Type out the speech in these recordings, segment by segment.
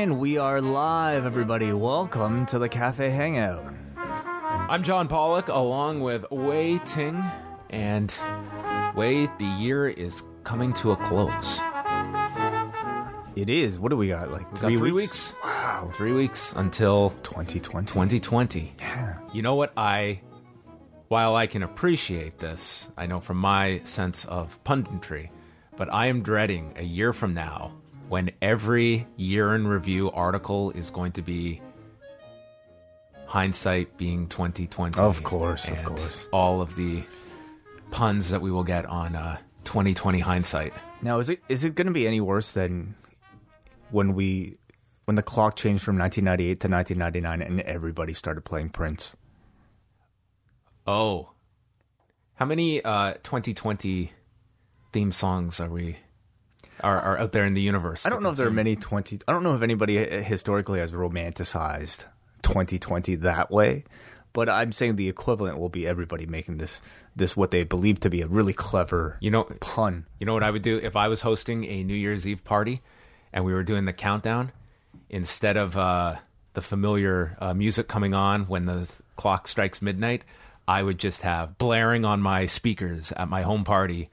And we are live, everybody. Welcome to the Cafe Hangout. I'm John Pollock along with Wai Ting. And Wai, the year is coming to a close. It is. What do we got? Like got three, weeks. Wow. Three weeks until 2020. 2020. Yeah. You know what? I, while I can appreciate this, I know from my sense of punditry, but I am dreading a year from now when every year in review article is going to be hindsight being 2020. Of course, of course. All of the puns that we will get on uh, 2020 hindsight. Now, is it is it going to be any worse than when we when the clock changed from 1998 to 1999 and everybody started playing Prince? Oh. How many uh 2020 theme songs are we are, are out there in the universe? I don't know if there are many 20. I don't know if anybody historically has romanticized 2020 that way, but I'm saying the equivalent will be everybody making this this what they believe to be a really clever You know pun. you know what I would do if I was hosting a New Year's Eve party and we were doing the countdown instead of uh the familiar uh, music coming on when the clock strikes midnight, I would just have blaring on my speakers at my home party,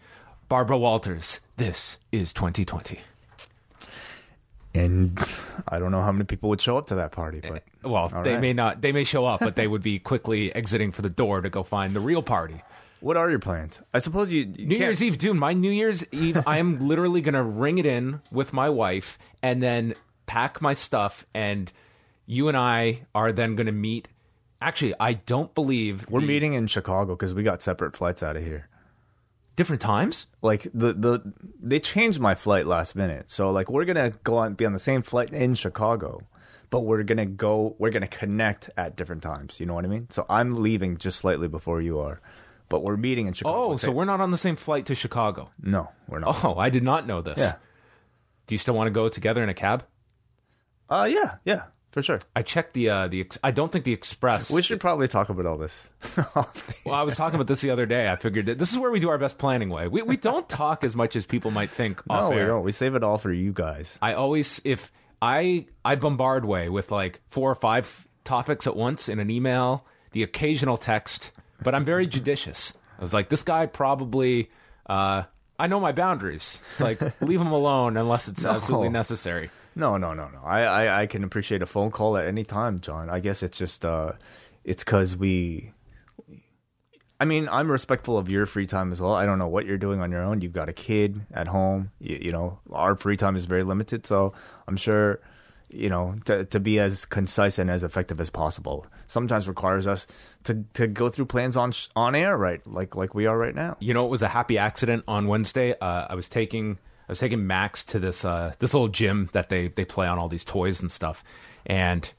Barbara Walters, this is 2020. And I don't know how many people would show up to that party, but eh, Well, they right. may not. They may show up, but they would be quickly exiting for the door to go find the real party. what are your plans? I suppose you, you New can't- Year's Eve, dude. My New Year's Eve, I am literally gonna ring it in with my wife and then pack my stuff, and you and I are then gonna meet. Actually, I don't believe We're the- meeting in Chicago because we got separate flights out of here. Different times. Like the the they changed my flight last minute, so like we're gonna go on be on the same flight in Chicago, but we're gonna go we're gonna connect at different times. You know what I mean? So I'm leaving just slightly before you are, but we're meeting in Chicago. Oh, so we're not on the same flight to Chicago. no, we're not. Oh, I did not know this. Yeah. Do you still want to go together in a cab? Uh yeah, yeah, for sure. I checked the uh, the. Ex- I don't think the express. We should probably talk about all this. Well, I was talking about this the other day. I figured that this is where we do our best planning. Way we we don't talk as much as people might think no, we air. don't. We save it all for you guys. I always if I I bombard Wai with like four or five topics at once in an email, the occasional text, but I'm very judicious. I was like, this guy probably. Uh, I know my boundaries. It's like leave him alone unless it's absolutely necessary. No, no, no, no. I, I, I can appreciate a phone call at any time, John. I guess it's just, uh, it's because we. I mean, I'm respectful of your free time as well. I don't know what you're doing on your own. You've got a kid at home. You, you know, our free time is very limited, so I'm sure, you know, to to be as concise and as effective as possible sometimes requires us to to go through plans on sh- on air, right? Like like we are right now. You know, it was a happy accident on Wednesday. Uh, I was taking I was taking Max to this uh, this little gym that they they play on all these toys and stuff. And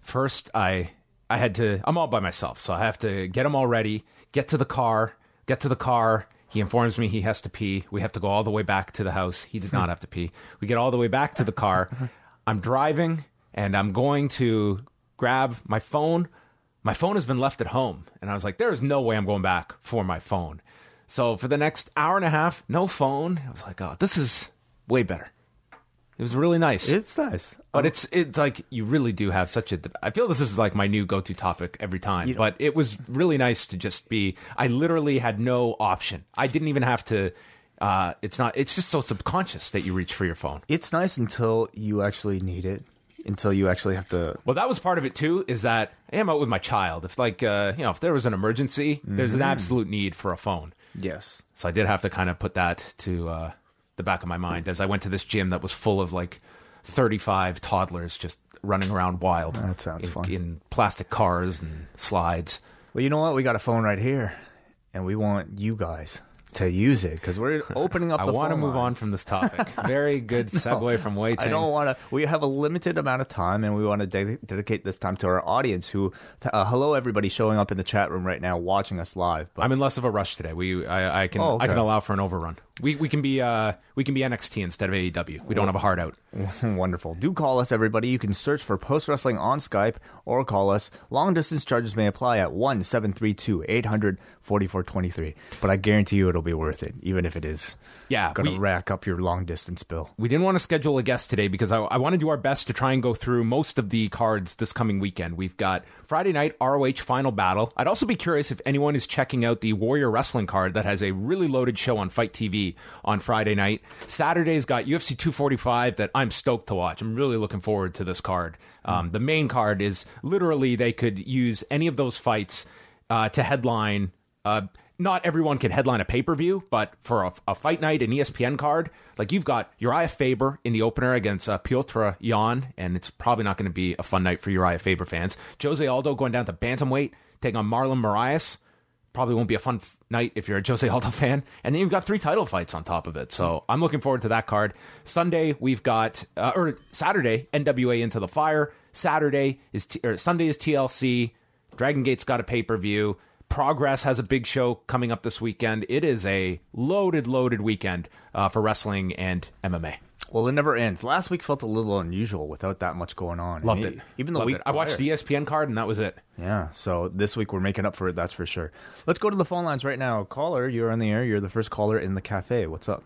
first, I I had to I'm all by myself, so I have to get him all ready, get to the car, get to the car. He informs me he has to pee. We have to go all the way back to the house. He did not have to pee. We get all the way back to the car. I'm driving and I'm going to grab my phone. My phone has been left at home. And I was like, there is no way I'm going back for my phone. So for the next hour and a half, no phone. I was like, oh, this is way better. It was really nice. It's nice. but it's it's like you really do have such a. I feel this is like my new go to topic every time. but it was really nice to just be. I literally had no option. I didn't even have to. Uh, it's not. It's just so subconscious that you reach for your phone. it's nice until you actually need it until you actually have to. Well, that was part of it too. Is that I am out with my child. If like uh, you know, if there was an emergency, there's an absolute need for a phone. Yes. So I did have to kind of put that to uh, the back of my mind as I went to this gym that was full of like 35 toddlers just running around wild. That sounds in, fun. In plastic cars and slides. Well, you know what? We got a phone right here, and we want you guys to use it because we're opening up. I want to move on from this topic. Very good segue from Wai I don't want to. We have a limited amount of time, and we want to de- dedicate this time to our audience. Who, uh, hello, everybody showing up in the chat room right now, watching us live. But I'm in less of a rush today. We I, I can Oh, okay. I can allow for an overrun. We we can be uh we can be NXT instead of AEW. We don't have a hard out. Wonderful. Do call us, everybody. You can search for Post Wrestling on Skype or call us. Long distance charges may apply at 1 732 800 4423. But I guarantee you it'll be worth it, even if it is Yeah, going to rack up your long distance bill. We didn't want to schedule a guest today because I, I want to do our best to try and go through most of the cards this coming weekend. We've got Friday night ROH Final Battle. I'd also be curious if anyone is checking out the Warrior Wrestling card that has a really loaded show on FITE TV on Friday night. Saturday's got UFC 245 that I'm stoked to watch. I'm really looking forward to this card. Um, the main card is literally they could use any of those fights uh, to headline. Uh, not everyone can headline a pay per view, but for a, a fight night, an ESPN card, like you've got Uriah Faber in the opener against uh, Petr Yan, and it's probably not going to be a fun night for Uriah Faber fans. Jose Aldo going down to bantamweight, taking on Marlon Moraes. Probably won't be a fun f- night if you're a Jose Aldo fan. And then you've got three title fights on top of it. So I'm looking forward to that card. Sunday, we've got, uh, or Saturday, NWA Into the Fire. Saturday is, T- or Sunday is TLC. Dragon Gate's got a pay per view. Progress has a big show coming up this weekend. It is a loaded, loaded weekend uh, for wrestling and MMA. Well, it never ends. Last week felt a little unusual without that much going on. Loved And it. Even the Loved week it. I watched the ESPN card and that was it. Yeah, so this week we're making up for it, that's for sure. Let's go to the phone lines right now. Caller, you're on the air. You're the first caller in the cafe. What's up?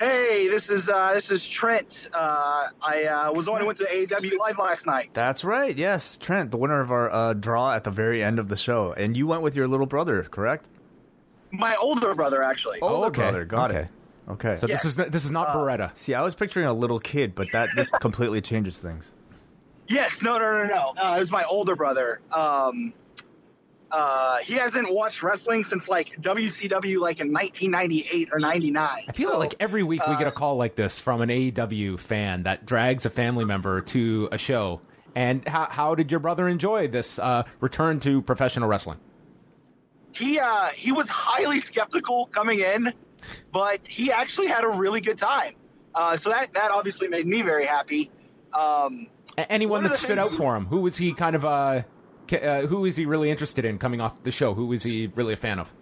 Hey, this is uh, this is Trent. Uh, I uh, was the one who went to AEW live last night. That's right. Yes, Trent, the winner of our uh, draw at the very end of the show. And you went with your little brother, correct? My older brother, actually. Older okay. brother. Got Okay. it. Okay. So Yes. this is this is not Beretta. See, I was picturing a little kid, but that this completely changes things. Yes, no, no, no, no. Uh, it was my older brother. Um, uh, he hasn't watched wrestling since like WCW, like in 1998 or 99. I feel So, like every week we get uh, a call like this from an AEW fan that drags a family member to a show. And how, how did your brother enjoy this uh, return to professional wrestling? he uh, he was highly skeptical coming in, but he actually had a really good time. Uh, so that that obviously made me very happy. Um, anyone that stood out for him? Who was he kind of? Uh, uh, who is he really interested in coming off the show? Who was he really a fan of?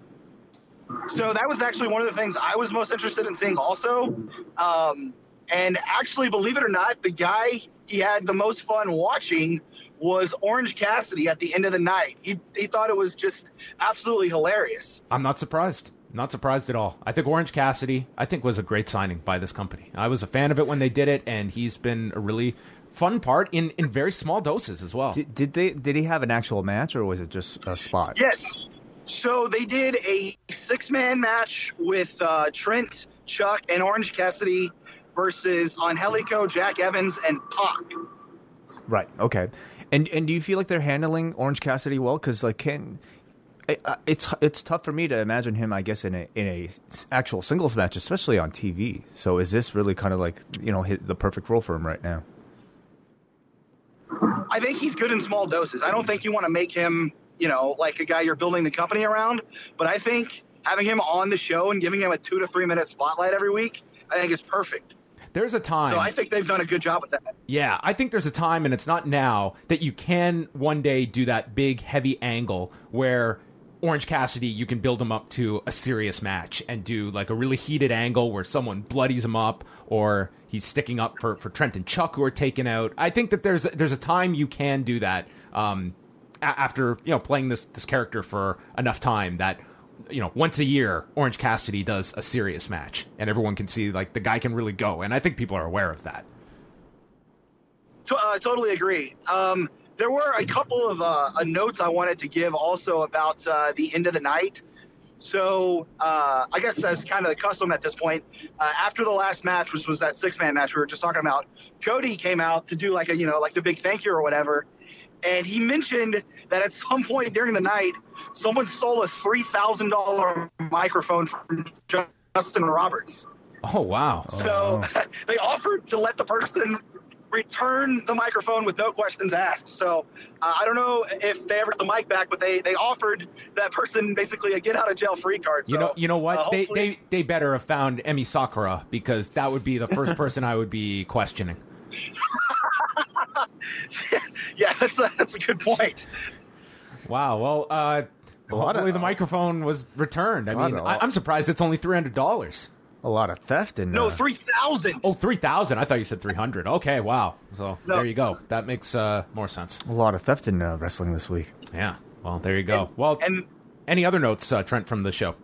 So that was actually one of the things I was most interested in seeing also. Um, and actually, believe it or not, the guy he had the most fun watching was Orange Cassidy at the end of the night. He, he thought it was just absolutely hilarious. I'm not surprised. Not surprised at all. I think Orange Cassidy, I think, was a great signing by this company. I was a fan of it when they did it, and he's been a really fun part in, in very small doses as well. Did, did they? Did he have an actual match, or was it just a spot? Yes. So they did a six man match with uh, Trent, Chuck, and Orange Cassidy versus Angelico, Jack Evans, and Pac. Right. Okay. And and do you feel like they're handling Orange Cassidy well? Because like, can I- I- it's it's tough for me to imagine him. I guess in a in a s- actual singles match, especially on TV. So is this really kind of like you know hit the perfect role for him right now? I think he's good in small doses. I don't think you want to make him, you know, like a guy you're building the company around. But I think having him on the show and giving him a two to three minute spotlight every week, I think is perfect. There's a time. So I think they've done a good job with that. Yeah, I think there's a time, and it's not now, that you can one day do that big, heavy angle where Orange Cassidy, you can build him up to a serious match and do like a really heated angle where someone bloodies him up or he's sticking up for, for Trent and Chuck who are taken out. I think that there's there's a time you can do that um, a- after you know playing this this character for enough time that you know once a year Orange Cassidy does a serious match and everyone can see like the guy can really go and I think people are aware of that. To, uh, totally agree. Um, there were a couple of uh, notes I wanted to give also about uh, the end of the night. So uh, I guess that's kind of the custom at this point, uh, after the last match, which was that six man match we were just talking about, Cody came out to do like a you know like the big thank you or whatever, and he mentioned that at some point during the night, someone stole a three thousand dollar microphone from Justin Roberts. Oh wow! So they offered to let the person return the microphone with no questions asked. So uh, I don't know if they ever got the mic back, but they they offered that person basically a get out of jail free card. So, you know, you know what? uh, they they they better have found Emi Sakura because that would be the first person I would be questioning. yeah, that's a, that's a good point. Wow. Well, uh, lot of- the microphone was returned. I lot mean, I, I'm surprised it's only three hundred dollars. A lot of theft in No, uh, three thousand. Oh, 3,000. I thought you said 300. Okay, wow. So No. there you go. That makes uh, more sense. a lot of theft in uh, wrestling this week. Yeah. Well, there you go. Well, And any other notes, uh, Trent, from the show?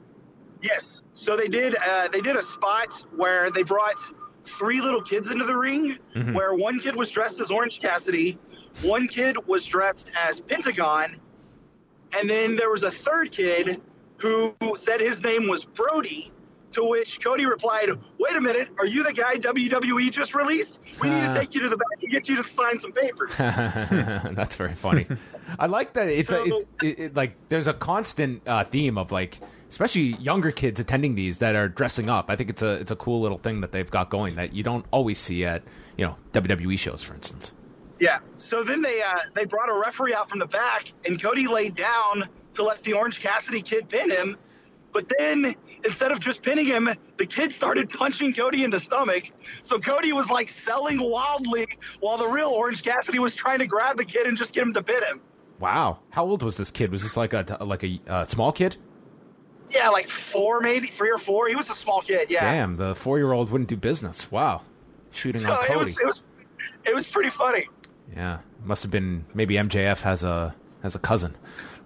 yes, so they did uh, they did a spot where they brought three little kids into the ring, Mm-hmm. where one kid was dressed as Orange Cassidy, one kid was dressed as Pentagon, and then there was a third kid who said his name was Brody. To which Cody replied, "Wait a minute, are you the guy WWE just released? We need Uh. to take you to the back and get you to sign some papers." That's very funny. I like that it's a, it's it, it, like there's a constant uh, theme of like especially younger kids attending these that are dressing up. I think it's a it's a cool little thing that they've got going that you don't always see at you know WWE shows, for instance. Yeah. So then they uh, they brought a referee out from the back, and Cody laid down to let the Orange Cassidy kid pin him. But then instead of just pinning him, the kid started punching Cody in the stomach. So Cody was like selling wildly while the real Orange Cassidy was trying to grab the kid and just get him to pin him. Wow, how old was this kid? Was this like a like a uh, small kid? Yeah, like four, maybe three or four. He was a small kid. Yeah. Damn, the four year old wouldn't do business. Wow, shooting So on Cody. it was it was it was pretty funny. Yeah, must have been maybe MJF has a has a cousin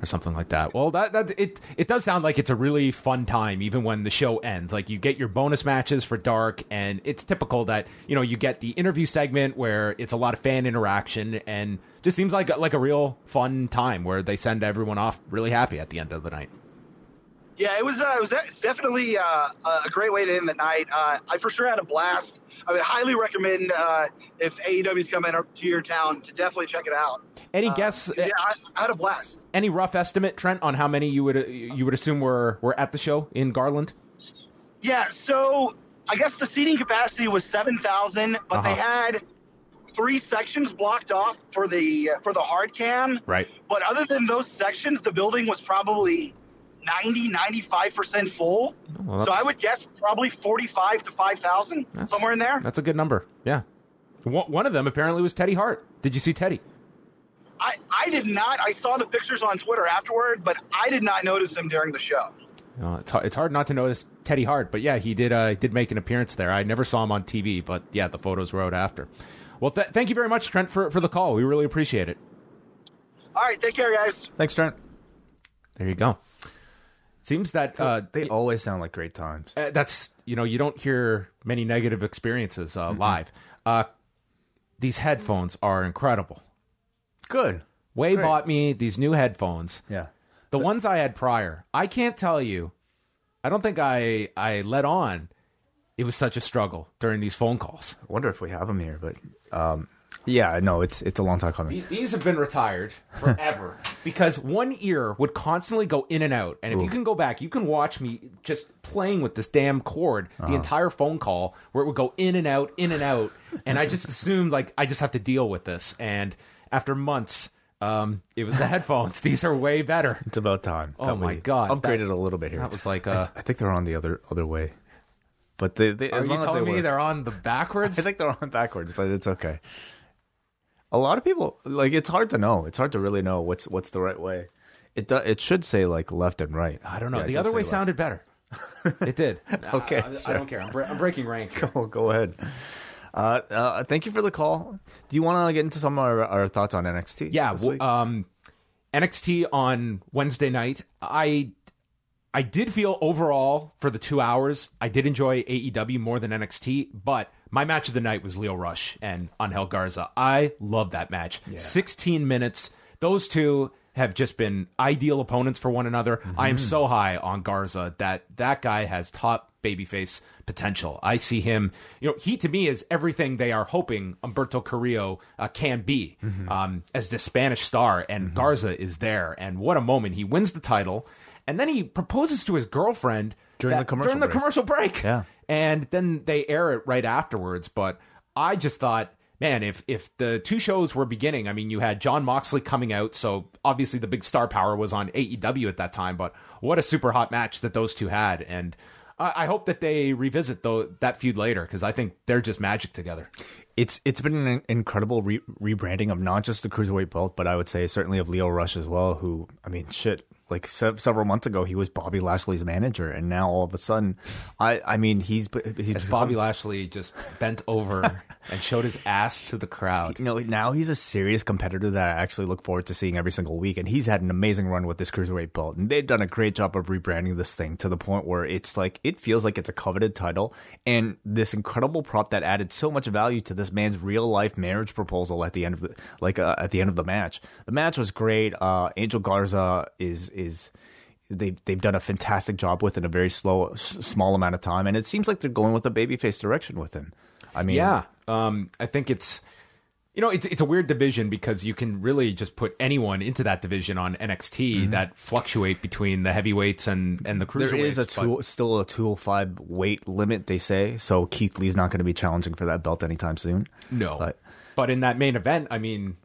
or something like that. Well, that that it it does sound like it's a really fun time even when the show ends. Like you get your bonus matches for Dark and it's typical that, you know, you get the interview segment where it's a lot of fan interaction and just seems like like a real fun time where they send everyone off really happy at the end of the night. Yeah, it was. Uh, it was definitely uh, a great way to end the night. Uh, I for sure had a blast. I would highly recommend uh, if AEW's coming to your town to definitely check it out. Any Uh, guess yeah, I, I had a blast. any rough estimate Trent on how many you would you would assume were were at the show in Garland? Yeah, so I guess the seating capacity was seven thousand, but they Uh-huh. had three sections blocked off for the for the hard cam. Right. But other than those sections, the building was probably 90, 95 percent full. Well, so I would guess probably forty-five to five thousand, somewhere in there. That's a good number. Yeah. One of them apparently was Teddy Hart. Did you see Teddy? I, I did not. I saw the pictures on Twitter afterward, but I did not notice him during the show. No, it's hard, it's hard not to notice Teddy Hart, but yeah, he did uh, did make an appearance there. I never saw him on TV, but yeah, the photos were out after. Well, th- thank you very much, Trent, for for the call. We really appreciate it. All right, take care, guys. Thanks, Trent. There you go. Seems that uh, They always sound like great times. uh, that's you know you don't hear many negative experiences uh, live. Uh, these headphones are incredible. Good. Wai Great. bought me these new headphones. Yeah. The ones I had prior, I can't tell you. I don't think I I let on. It was such a struggle during these phone calls. I wonder if we have them here, but um, yeah, no, it's it's a long time coming. These- These have been retired forever because one ear would constantly go in and out. And if you can go back, you can watch me just playing with this damn cord the entire phone call where it would go in and out, in and out. And I just assumed like I just have to deal with this. And after months, um, it was the headphones. These are way better. It's about time. Oh that my we God, Upgraded that- a little bit here. That was like, uh, I think they're on the other other way, but they, they are as you long as telling they me work. they're on the backwards? I think they're on backwards, but it's okay. A lot of people like it's hard to know. It's hard to really know what's what's the right way. It do, it should say like left and right. I don't know. Yeah, the other way left. sounded better. it did. Okay, I, I don't care. I'm, bre- I'm breaking rank. Go, go ahead. Uh, uh, thank you for the call. Do you want to get into some of our, our thoughts on NXT? Yeah, w- um, NXT on Wednesday night. I I did feel overall for the two hours, I did enjoy AEW more than NXT, but my match of the night was Lio Rush and Angel Garza. I love that match. 16 minutes. Those two have just been ideal opponents for one another. I am so high on Garza that that guy has top babyface potential. I see him, you know, he to me is everything they are hoping Humberto Carrillo uh, can be um, as the Spanish star, and Garza is there. And what a moment! He wins the title, and then he proposes to his girlfriend During that- the commercial during the break. commercial break. Yeah. And then they air it right afterwards. But I just thought. Man, if if the two shows were beginning, I mean, you had Jon Moxley coming out, so obviously the big star power was on AEW at that time. But what a super hot match that those two had, and I, hope that they revisit though that feud later because I think they're just magic together. It's it's been an incredible re- rebranding of not just the cruiserweight belt, but I would say certainly of Lio Rush as well. Who I mean, shit, like se- several months ago he was Bobby Lashley's manager, and now all of a sudden, I I mean he's he's As Bobby Lashley just bent over and showed his ass to the crowd. you know, now he's a serious competitor that I actually look forward to seeing every single week. And he's had an amazing run with this cruiserweight belt. And they've done a great job of rebranding this thing to the point where it's like, it feels like it's a coveted title. And this incredible prop that added so much value to this man's real life marriage proposal at the end of the, like, uh, at the end of the match. The match was great. Uh, Angel Garza is, is, they've they've done a fantastic job with in a very slow s- small amount of time and it seems like they're going with a babyface direction with him i mean Yeah, um, I think it's you know it's it's a weird division because you can really just put anyone into that division on NXT that fluctuate between the heavyweights and and the cruiserweights. There is a two, still a 205 weight limit, they say. So Keith Lee's not going to be challenging for that belt anytime soon. no, But but in that main event, I mean,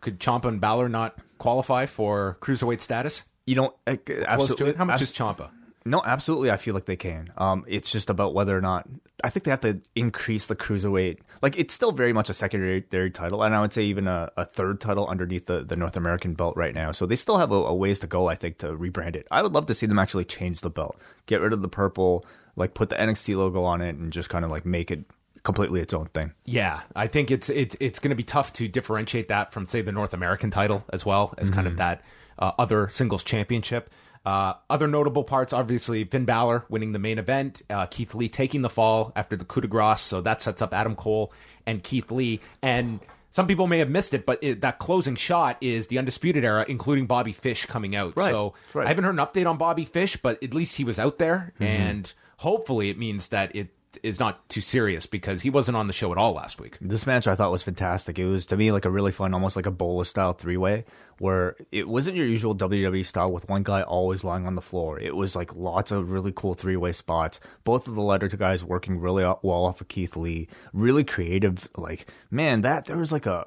could Ciampa and Balor not qualify for cruiserweight status? you don't uh, Close to it. How much is Ciampa? No, absolutely. I feel like they can. Um, it's just about whether or not. I think they have to increase the cruiserweight. Like it's still very much a secondary title, and I would say even a, a third title underneath the, the North American belt right now. So they still have a, a ways to go. I think to rebrand it. I would love to see them actually change the belt, get rid of the purple, like put the NXT logo on it, and just kind of like make it completely its own thing. Yeah, I think it's it's it's going to be tough to differentiate that from say the North American title as well as kind of that uh, other singles championship. Uh, other notable parts, obviously, Finn Balor winning the main event, uh, Keith Lee taking the fall after the coup de grace, so that sets up Adam Cole and Keith Lee. And some people may have missed it, but it, that closing shot is the Undisputed Era, including Bobby Fish coming out. Right, So right. I haven't heard an update on Bobby Fish, but at least he was out there, and hopefully it means that it is not too serious because he wasn't on the show at all last week. This match I thought was fantastic. It was to me like a really fun, almost like a bola style three way, where it wasn't your usual WWE style with one guy always lying on the floor. It was like lots of really cool three way spots. Both of the letter to guys working really well off of Keith Lee. Really creative. Like man, that there was like a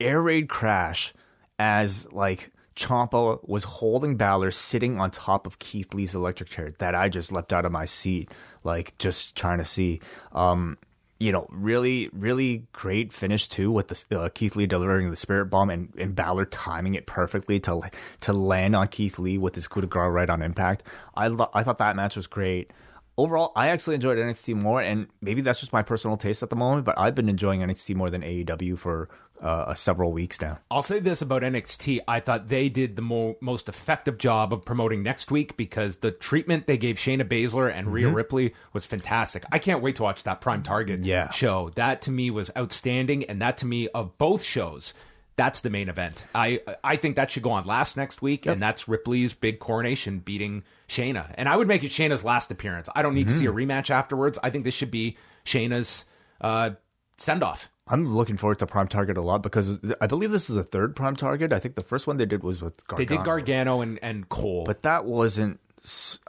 air raid crash as like Ciampa was holding Balor sitting on top of Keith Lee's electric chair that I just leapt out of my seat, like just trying to see. Um, you know, really, really great finish too with the uh, Keith Lee delivering the Spirit Bomb and, and Balor timing it perfectly to to land on Keith Lee with his coup de grace right on impact. I lo- I thought that match was great. Overall, I actually enjoyed NXT more, and maybe that's just my personal taste at the moment. But I've been enjoying NXT more than AEW for uh, several weeks now. I'll say this about NXT. I thought they did the mo- most effective job of promoting next week because the treatment they gave Shayna Baszler and Rhea Ripley was fantastic. I can't wait to watch that Prime Target Yeah. show. That to me was outstanding. And that to me, of both shows, that's the main event. I I think that should go on last next week, and that's Ripley's big coronation beating Shayna. And I would make it Shayna's last appearance. I don't need to see a rematch afterwards. I think this should be Shayna's uh, send off. I'm looking forward to Prime Target a lot because I believe this is the third Prime Target. I think the first one they did was with Gargano. They did Gargano and, and Cole. but that wasn't.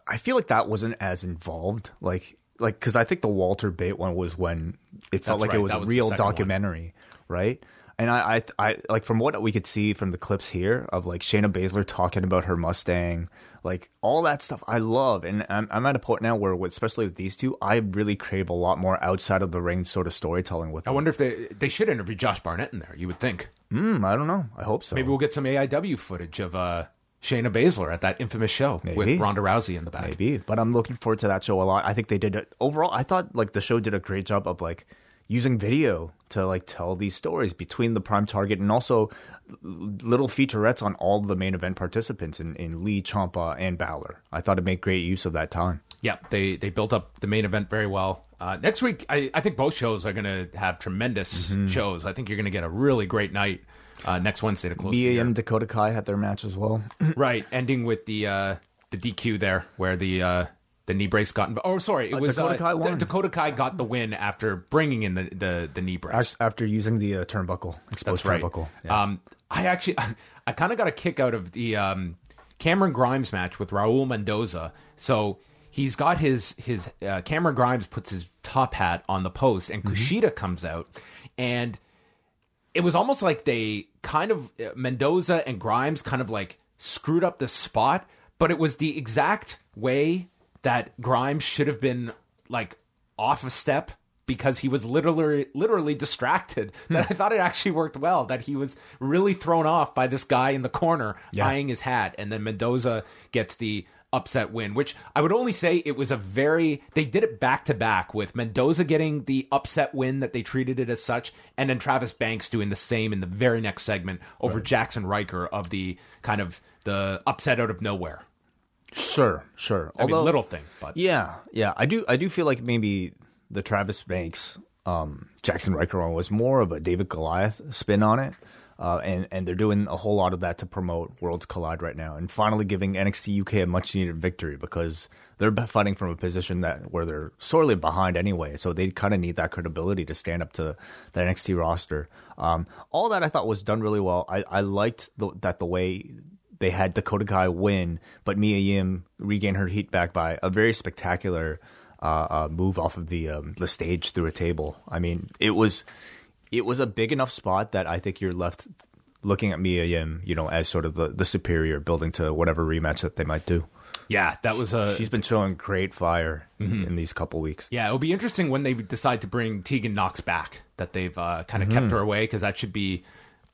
I feel like that wasn't as involved. Like, like because I think the Walter Bate one was when it felt That's like it was that a was real second one. documentary, right? And I, I, I like from what we could see from the clips here of like Shayna Baszler talking about her Mustang, like all that stuff. I love, and I'm, I'm at a point now where, especially with these two, I really crave a lot more outside of the ring sort of storytelling with them. I them. wonder if they they should interview Josh Barnett in there. You would think Hmm, I don't know. I hope so. maybe we'll get some AIW footage of uh, Shayna Baszler at that infamous show with Ronda Rousey in the back. Maybe, but I'm looking forward to that show a lot. I think they did it overall. I thought like the show did a great job of like using video to like tell these stories between the prime target and also little featurettes on all the main event participants in, in Lee, Ciampa, and Balor. I thought it made great use of that time. Yeah, they they built up the main event very well. Uh, next week, I, I think both shows are going to have tremendous Mm-hmm. shows. I think you're going to get a really great night uh, next Wednesday to close the Mia year. Yim and Dakota Kai had their match as well. Right, ending with the uh, the DQ there, where the uh, the knee brace got. Oh, sorry, it Uh, was Dakota uh, Kai won. Dakota Kai got the win after bringing in the the, the knee brace. After using the uh, turnbuckle, exposed That's right. turnbuckle. Yeah. Um, I actually, I kind of got a kick out of the um, Cameron Grimes match with Raul Mendoza. So he's got his his uh, Cameron Grimes puts his top hat on the post, and Mm-hmm. Kushida comes out, and it was almost like they kind of uh, Mendoza and Grimes kind of like screwed up the spot, but it was the exact way that Grimes should have been like off a step because he was literally literally distracted. Hmm. That I thought it actually worked well. That he was really thrown off by this guy in the corner Yeah. eyeing his hat, and then Mendoza gets the upset win, which I would only say it was a very they did it back to back with Mendoza getting the upset win that they treated it as such, and then Travis Banks doing the same in the very next segment over Jackson Ryker of the kind of the upset out of nowhere. Sure, sure. I mean, little thing, but Yeah, yeah. I do. I do feel like maybe the Travis Banks, um, Jackson Ryker one was more of a David Goliath spin on it, uh, and and they're doing a whole lot of that to promote Worlds Collide right now, and finally giving NXT UK a much needed victory because they're fighting from a position that where they're sorely behind anyway, so they kind of need that credibility to stand up to the NXT roster. Um, all that I thought was done really well. I I liked the, that the way they had Dakota Kai win, but Mia Yim regain her heat back by a very spectacular uh, uh, move off of the um, the stage through a table. I mean, it was it was a big enough spot that I think you're left looking at Mia Yim, you know, as sort of the, the superior, building to whatever rematch that they might do. yeah, that was a She's been showing great fire in these couple weeks. Yeah, it'll be interesting when they decide to bring Tegan Nox back. That they've uh, kind of kept her away because that should be.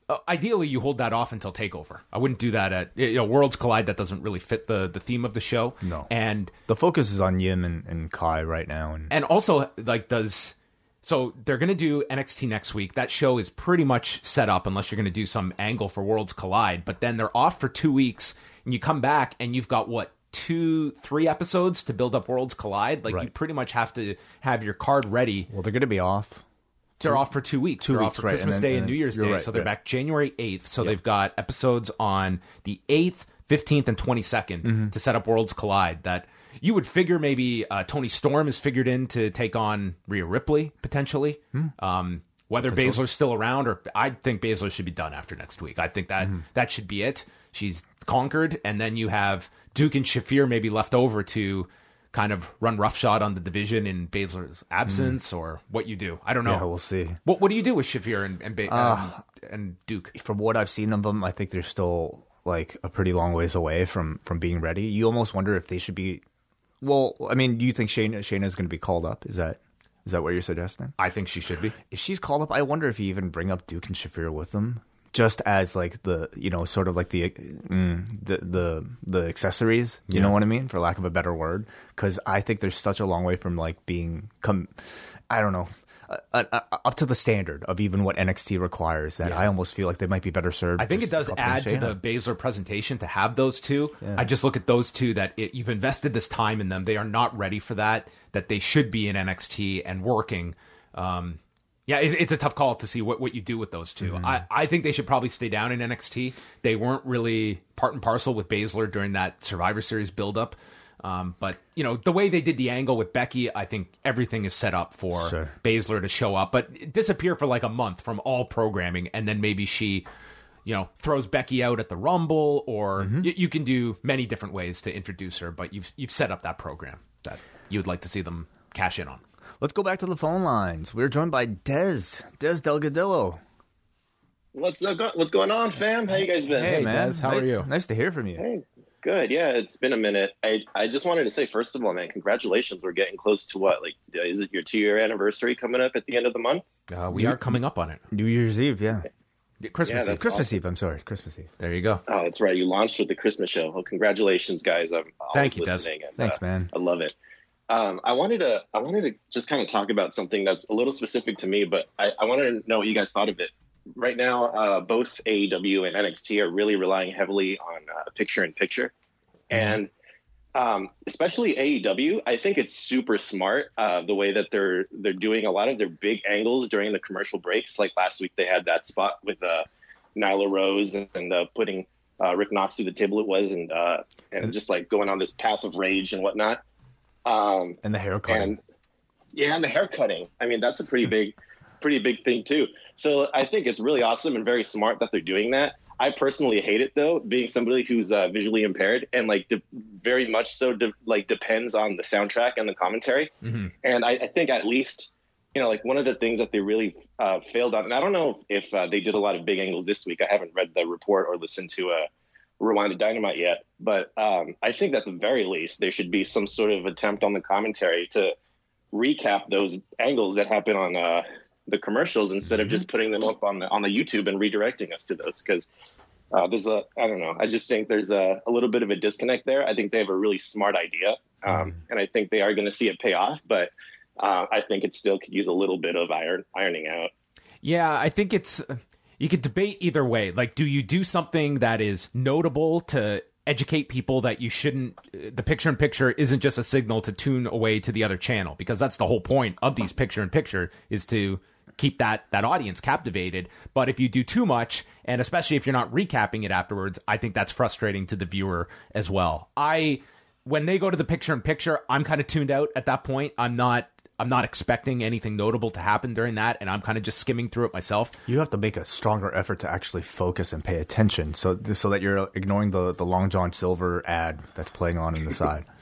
Uh, ideally, you hold that off until Takeover. I wouldn't do that at you know Worlds Collide. That doesn't really fit the the theme of the show. No. and The focus is on Yim and, and Kai right now, and and also like does so they're going to do NXT next week. That show is pretty much set up unless you're going to do some angle for Worlds Collide. But then they're off for two weeks, and you come back and you've got what two, three episodes to build up Worlds Collide. Like you pretty much have to have your card ready well, they're going to be off. They're off for two weeks. two they're weeks, off for right, Christmas and then- Day and and New Year's Day. right, so they're yeah. back January 8th. So they've got episodes on the 8th, 15th, and 22nd Mm-hmm. to set up Worlds Collide. That you would figure maybe uh, Toni Storm is figured in to take on Rhea Ripley, potentially. Hmm. Um, whether Baszler's still around, or I think Baszler should be done after next week. I think that Mm-hmm. that should be it. She's conquered, and then you have Duke and Shafir maybe left over to kind of run roughshod on the division in Baszler's absence, or what you do. I don't know. Mm. Yeah, we'll see. What What do you do with Shafir and and, ba- Uh, and, and Duke? from what I've seen of them, I think they're still like a pretty long ways away from from being ready. You almost wonder if they should be. Well, I mean, do you think Shayna Shayna is going to be called up? Is that is that what you're suggesting? I think she should be. If she's called up, I wonder if you even bring up Duke and Shafir with them, just as like the you know sort of like the mm, the the the accessories. You know what I mean, for lack of a better word. Because I think they're such a long way from like being come. I don't know. Uh, uh, uh, up to the standard of even what NXT requires, that I almost feel like they might be better served. I think it does add to the Baszler presentation to have those two. I just look at those two that it, you've invested this time in them. They are not ready for that. That they should be in NXT and working. Um, yeah, it, it's a tough call to see what, what you do with those 2 I, I think they should probably stay down in NXT. They weren't really part and parcel with Baszler during that Survivor Series buildup. Um, but you know the way they did the angle with Becky, I think everything is set up for Sure. Baszler to show up, but disappear for like a month from all programming, and then maybe she, you know, throws Becky out at the Rumble, or y- you can do many different ways to introduce her. But you've you've set up that program that you'd like to see them cash in on. Let's go back to the phone lines. We're joined by Dez, Dez Delgadillo. What's uh, go- what's going on, fam? How you guys been? Hey, Dez, how are you? Nice to hear from you. Hey, good. Yeah, it's been a minute. I I just wanted to say first of all, man, congratulations. We're getting close to what? Like, is it your two year anniversary coming up at the end of the month? Uh, we are coming up on it. New Year's Eve, yeah. Christmas Yeah, Eve. that's Christmas Eve. I'm sorry, Christmas Eve. There you go. Oh, that's right. You launched with the Christmas show. Well, congratulations, guys. I'm always Thank you, Des. listening. And, Thanks, uh, man. I love it. Um, I wanted to I wanted to just kind of talk about something that's a little specific to me, but I, I wanted to know what you guys thought of it. Right now, uh, both AEW and NXT are really relying heavily on uh, picture in picture, and um, especially AEW. I think it's super smart uh, the way that they're they're doing a lot of their big angles during the commercial breaks. Like last week, they had that spot with uh, Nyla Rose and uh, putting uh, Rick Knox through the table it was, and uh, and just like going on this path of rage and whatnot. Um, and the hair cutting. and yeah, and the hair cutting. I mean, that's a pretty big, pretty big thing too. So I think it's really awesome and very smart that they're doing that. I personally hate it though, being somebody who's uh, visually impaired and like de- very much so de- like depends on the soundtrack and the commentary. And I, I think at least you know like one of the things that they really uh, failed on, and I don't know if, if uh, they did a lot of big angles this week. I haven't read the report or listened to uh, Rewind to Dynamite yet, but um, I think at the very least there should be some sort of attempt on the commentary to recap those angles that happen on uh, the commercials instead of just putting them up on the on the YouTube and redirecting us to those because uh, there's a I don't know I just think there's a, a little bit of a disconnect there. I think they have a really smart idea, um, and I think they are going to see it pay off, but uh, I think it still could use a little bit of iron ironing out. Yeah, I think it's you could debate either way. Like, do you do something that is notable to educate people that you shouldn't? Uh, the picture in picture isn't just a signal to tune away to the other channel because that's the whole point of these picture in picture is to keep that that audience captivated. But if you do too much, and especially if you're not recapping it afterwards, I think that's frustrating to the viewer as well. I when they go to the picture in picture, I'm kind of tuned out at that point. I'm not I'm not expecting anything notable to happen during that, and I'm kind of just skimming through it myself. You have to make a stronger effort to actually focus and pay attention, so so that you're ignoring the the Long John Silver ad that's playing on in the side.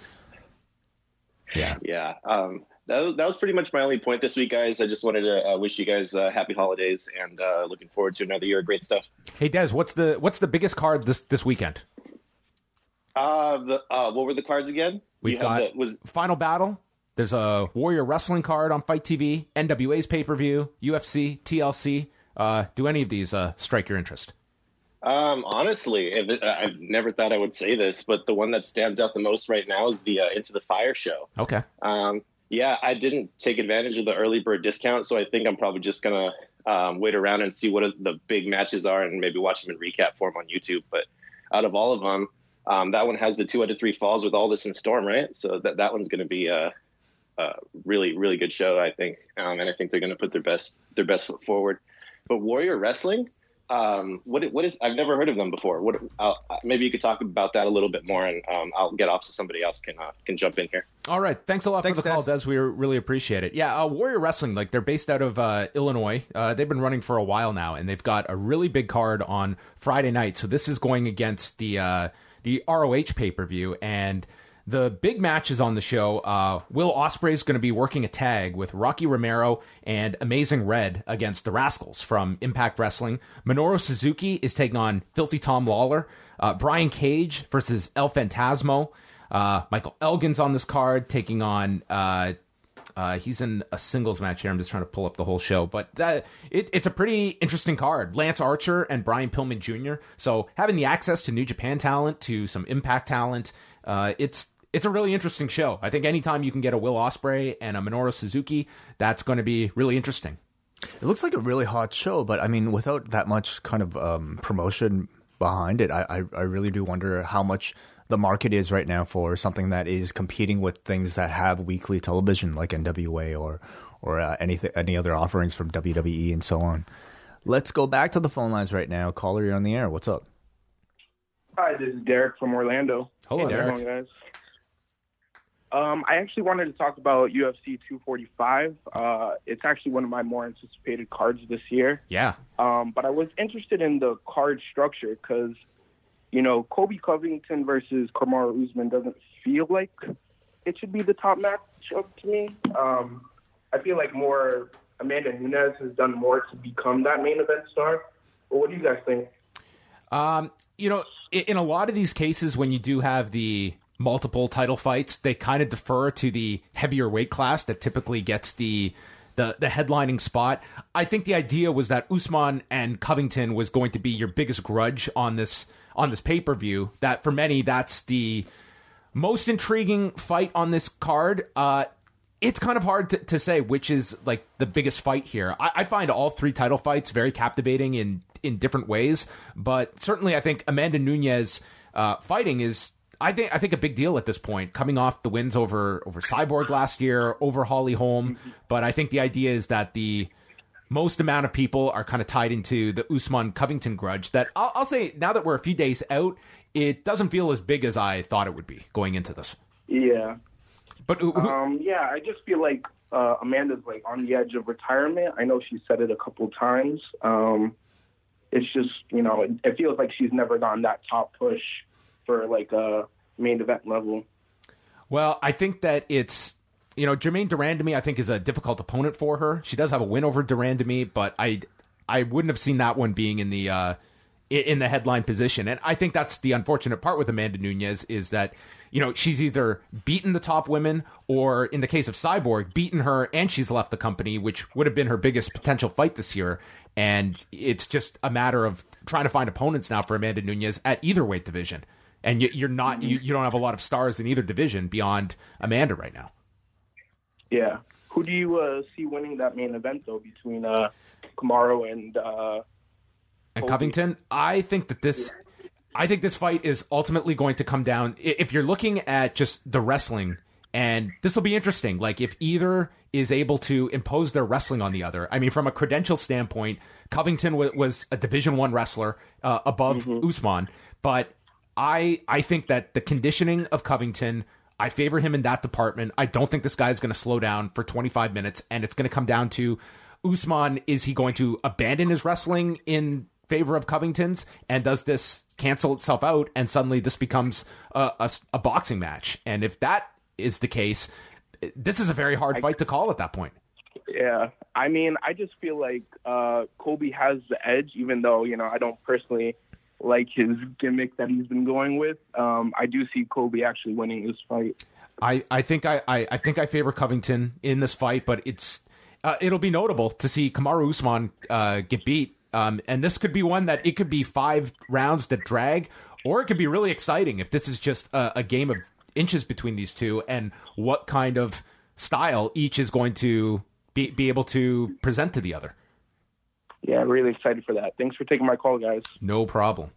Yeah, Yeah. Um, that, was- that was pretty much my only point this week, guys. I just wanted to uh, wish you guys uh, happy holidays and uh, looking forward to another year of great stuff. Hey Des, what's the what's the biggest card this this weekend? Uh, the, uh, what were the cards again? We've You have got the- was Final Battle. There's a Warrior Wrestling card on FITE TV, NWA's pay per view, UFC, TLC. Uh, do any of these uh, strike your interest? um, honestly, if it, I never thought I would say this, but the one that stands out the most right now is the uh, Into the Fire show. Okay. Um, yeah, I didn't take advantage of the early bird discount, so I think I'm probably just gonna um, wait around and see what the big matches are, and maybe watch them in recap form on YouTube. But out of all of them, um, that one has the two out of three falls with all this in Storm, right? So that that one's gonna be a, a really really good show, I think, um, and I think they're gonna put their best their best foot forward. But Warrior Wrestling, um, what what is? I've never heard of them before. What? Uh, maybe you could talk about that a little bit more, and um, I'll get off so somebody else can uh, can jump in here. All right. Thanks a lot Thanks, for the call, Des. We really appreciate it. Yeah, uh, Warrior Wrestling, like they're based out of uh, Illinois. Uh, they've been running for a while now, and they've got a really big card on Friday night. So this is going against the uh, the ROH pay per view, and the big matches on the show. Uh, Will Ospreay is going to be working a tag with Rocky Romero and Amazing Red against the Rascals from Impact Wrestling. Minoru Suzuki is taking on Filthy Tom Lawlor. Uh, Brian Cage versus El Fantasma. Uh, Michael Elgin's on this card taking on. Uh, uh, he's in a singles match here. I'm just trying to pull up the whole show, but that it, it's a pretty interesting card. Lance Archer and Brian Pillman Jr. So having the access to New Japan talent, to some Impact talent, uh, it's it's a really interesting show. I think anytime you can get a Will Ospreay and a Minoru Suzuki, that's going to be really interesting. it looks like a really hot show, but I mean, without that much kind of um, promotion behind it, I, I I really do wonder how much the market is right now for something that is competing with things that have weekly television like NWA or or uh, anything any other offerings from WWE and so on. Let's go back to the phone lines right now. Caller, you're on the air. What's up? Hi, this is Derek from Orlando. Hello, How's it Derek. going, guys? Um, I actually wanted to talk about UFC 245. Uh, it's actually one of my more anticipated cards this year. Yeah, Um, but I was interested in the card structure because, you know, Colby Covington versus Kamaru Usman doesn't feel like it should be the top matchup to me. Um, I feel like more Amanda Nunes has done more to become that main event star. But what do you guys think? Um, you know, in a lot of these cases, when you do have the multiple title fights, they kind of defer to the heavier weight class that typically gets the the the headlining spot. I think the idea was that Usman and Covington was going to be your biggest grudge on this on this pay per view. That for many, that's the most intriguing fight on this card. Uh, it's kind of hard to, to say which is like the biggest fight here. I, I find all three title fights very captivating in in different ways, but certainly I think Amanda Nunes uh, fighting is. I think I think a big deal at this point, coming off the wins over over Cyborg last year, over Holly Holm. But I think the idea is that the most amount of people are kind of tied into the Usman Covington grudge. That I'll, I'll say now that we're a few days out, it doesn't feel as big as I thought it would be going into this. Yeah. But who, who- Um, yeah, I just feel like uh, Amanda's like on the edge of retirement. I know she said it a couple times. Um, it's just you know it, it feels like she's never gotten that top push for like a main event level. Well, I think that it's you know Germaine de Randamie. I think is a difficult opponent for her. She does have a win over Durand to me, but I I wouldn't have seen that one being in the uh, in the headline position. And I think that's the unfortunate part with Amanda Nunes is that you know she's either beaten the top women or in the case of Cyborg beaten her and she's left the company, which would have been her biggest potential fight this year. And it's just a matter of trying to find opponents now for Amanda Nunes at either weight division. And you, you're not you, you don't have a lot of stars in either division beyond Amanda right now. Yeah. Who do you uh, see winning that main event though between uh, Kamaru and uh, and Covington. I think that this, I think this fight is ultimately going to come down. If you're looking at just the wrestling, and this will be interesting. Like if either is able to impose their wrestling on the other. I mean, from a credential standpoint, Covington was, was a Division One wrestler uh, above Usman, but I I think that the conditioning of Covington. I favor him in that department. I don't think this guy is going to slow down for 25 minutes, and it's going to come down to Usman. Is he going to abandon his wrestling in favor of Covington's, and does this cancel itself out, and suddenly this becomes a, a, a boxing match? And if that is the case, this is a very hard fight to call at that point. Yeah, I mean, I just feel like uh, Kobe has the edge, even though you know I don't personally like his gimmick that he's been going with. Um, I do see Kobe actually winning this fight. I, I think I, I, I think I favor Covington in this fight, but it's uh, it'll be notable to see Kamaru Usman uh, get beat. Um, and this could be one that it could be five rounds that drag, or it could be really exciting if this is just a, a game of inches between these two and what kind of style each is going to be, be able to present to the other. Yeah, really excited for that. Thanks for taking my call, guys. No problem.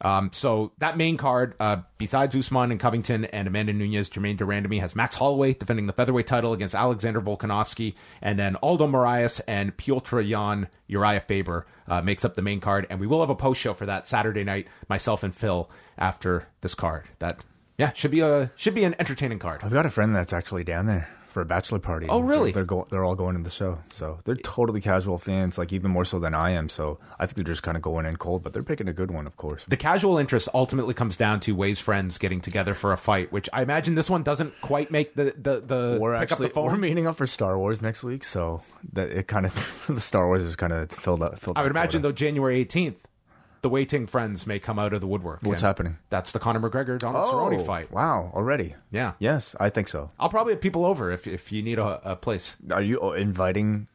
Um, so that main card, uh, besides Usman and Covington and Amanda Nunes, Jermaine Durandamy has Max Holloway defending the featherweight title against Alexander Volkanovski, and then Aldo Moraes and Petr Yan Uriah Faber uh, makes up the main card. And we will have a post show for that Saturday night, myself and Phil after this card. That yeah should be a should be an entertaining card. I've got a friend that's actually down there for a bachelor party. Oh, really? They're, they're, go- they're all going to the show, so they're totally casual fans, like even more so than I am. So I think they're just kind of going in cold, but they're picking a good one, of course. The casual interest ultimately comes down to Wai's friends getting together for a fight, which I imagine this one doesn't quite make the the, the We're pick actually up the phone. we're meeting up for Star Wars next week, so that it kind of the Star Wars is kind of filled up. Filled I would imagine quota. though January eighteenth, the Wai Ting friends may come out of the woodwork. What's And happening? That's the Conor McGregor Donald Cerrone fight. Oh, Wow, already? Yeah, Yes, I think so. I'll probably have people over if if you need a, a place. Are you uh, inviting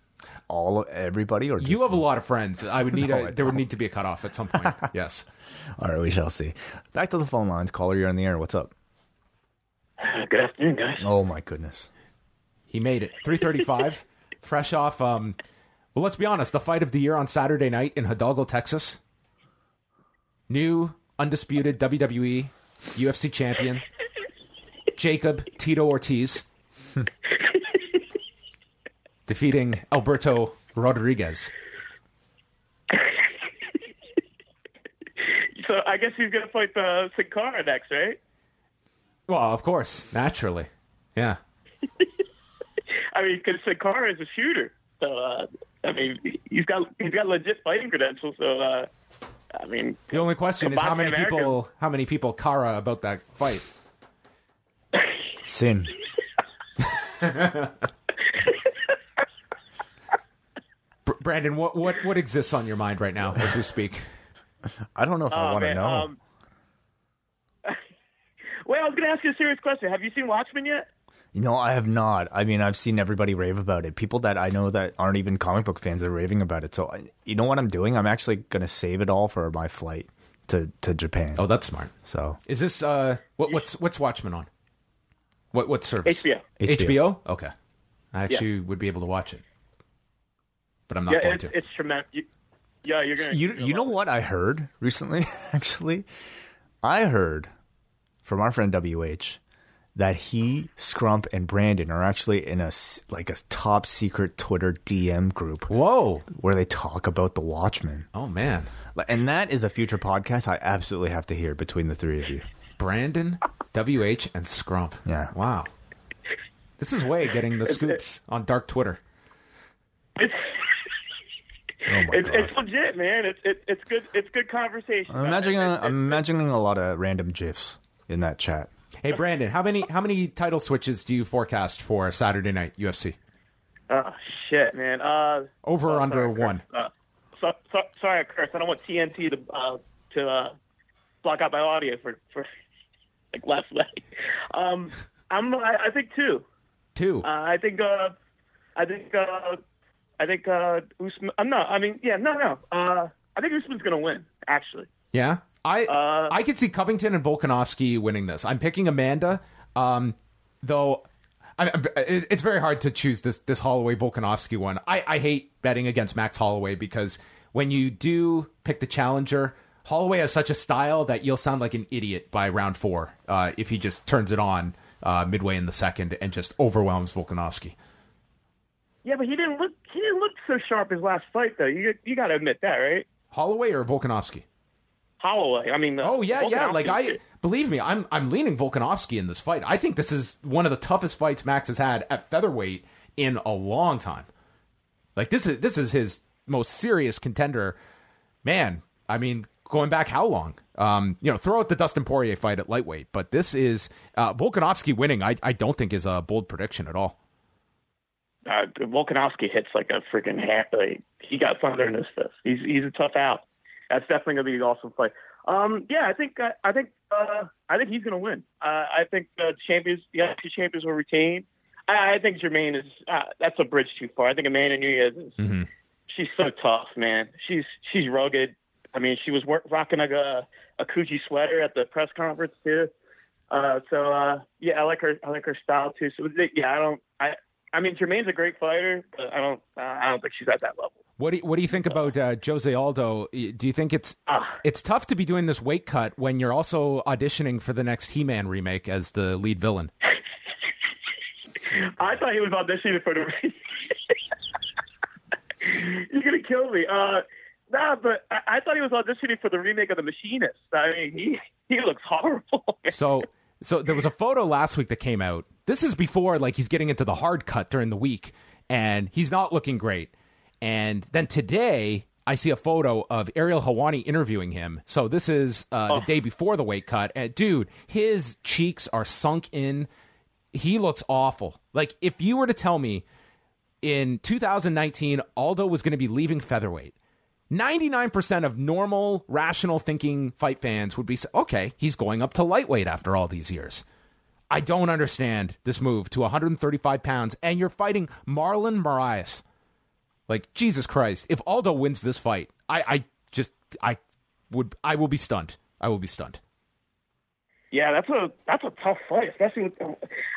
all everybody, or just, You have a lot of friends. I would need No, a I there would need to be a cutoff at some point. yes. All right, we shall see. Back to the phone lines. Caller, you're on the air. What's up? Good afternoon, guys. Oh my goodness. He made it. 335, fresh off. Um, well, let's be honest. The fight of the year on Saturday night in Hidalgo, Texas. New undisputed WWE UFC champion Jacob Tito Ortiz defeating Alberto Rodriguez. So I guess he's gonna fight the Sin Cara next, right? Well, of course, naturally. Yeah. I mean, because Sin Cara is a shooter, so uh, I mean, he's got he's got legit fighting credentials. So uh, I mean, The only question is how many Combine the people how many people Kara about that fight. Sin. Brandon, what, what what exists on your mind right now as we speak? I don't know if I oh, want to know. Um, well, I was gonna ask you a serious question. Have you seen Watchmen yet? You know, I have not. I mean, I've seen everybody rave about it. People that I know that aren't even comic book fans are raving about it. So, I- you know what I'm doing? I'm actually going to save it all for my flight to, to Japan. Oh, that's smart. So, Is this uh what what's what's Watchmen on? What what service? HBO. HBO. HBO? Okay. I actually would be able to watch it. But I'm not Yeah, going it's, to. it's tremendous. You, yeah, you're gonna. you you know what I heard recently? Actually, I heard from our friend WH that he, Scrump, and Brandon are actually in a like a top secret Twitter DM group. Whoa! Where they talk about the Watchmen. Oh man! And that is a future podcast I absolutely have to hear between the three of you. Brandon, WH, and Scrump. Yeah. Wow. This is way getting the scoops on dark Twitter. It's, Oh it's, it's legit, man. It's it, it's good. It's good conversation. I'm imagining, It- it- I'm imagining a lot of random gifs in that chat. Hey Brandon, how many how many title switches do you forecast for Saturday night UFC? Oh shit, man. Uh, Over or oh, under sorry, one? Uh, so, so, sorry, I cursed. I don't want TNT to uh, to uh, block out my audio for for like last night. Um, I'm. I, I think two. Two. Uh, I think. Uh, I think. Uh, I think. Uh, Usman. I'm not. I mean, yeah. No, no. Uh, I think Usman's gonna win. Actually. Yeah, I Uh, I could see Covington and Volkanovski winning this. I'm picking Amanda, um, though. I, it's very hard to choose this this Holloway Volkanovski one. I, I hate betting against Max Holloway because when you do pick the challenger, Holloway has such a style that you'll sound like an idiot by round four uh, if he just turns it on uh, midway in the second and just overwhelms Volkanovski. Yeah, but he didn't look. He didn't look so sharp his last fight, though. You you got to admit that, right? Holloway or Volkanovski? Holloway. I mean. uh, Oh yeah, yeah. Like I believe me, I'm I'm leaning Volkanovski in this fight. I think this is one of the toughest fights Max has had at featherweight in a long time. Like this is this is his most serious contender. Man, I mean, going back how long? Um, you know, throw out the Dustin Poirier fight at lightweight, but this is uh, Volkanovski winning. I I don't think is a bold prediction at all. uh, Volkanovski hits like a freaking hat. Like he got thunder in his fist. He's he's a tough out. That's definitely gonna be an awesome fight. Um, yeah, I think I, I think uh, I think he's gonna win. Uh, I think the champions, the two champions will retain. I, I think Germaine is uh, that's a bridge too far. I think Amanda Nunes is Mhm. she's so tough, man. She's she's rugged. I mean, she was wor- rocking like a a Coogi sweater at the press conference too. Uh, so uh, yeah, I like her. I like her style too. So yeah, I don't. I I mean, Germaine's a great fighter, but I don't. Uh, I don't think she's at that level. What do you, what do you think about uh, Jose Aldo? Do you think it's Ah. it's tough to be doing this weight cut when you're also auditioning for the next He-Man remake as the lead villain? I thought he was auditioning for the. Remake. You're gonna kill me. Uh, nah, but I, I thought he was auditioning for the remake of The Machinist. I mean, he he looks horrible. So so there was a photo last week that came out. This is before like he's getting into the hard cut during the week, and he's not looking great. And then today I see a photo of Ariel Helwani interviewing him. So this is uh, the day before the weight cut. And dude, his cheeks are sunk in. He looks awful. Like if you were to tell me in 2019 Aldo was going to be leaving featherweight, 99% of normal, rational thinking fight fans would be okay, he's going up to lightweight after all these years. I don't understand this move to 135 pounds, and you're fighting Marlon Moraes. Like, Jesus Christ. If Aldo wins this fight, I, I just, I would, I will be stunned. I will be stunned. Yeah, that's a that's a tough fight, especially with. I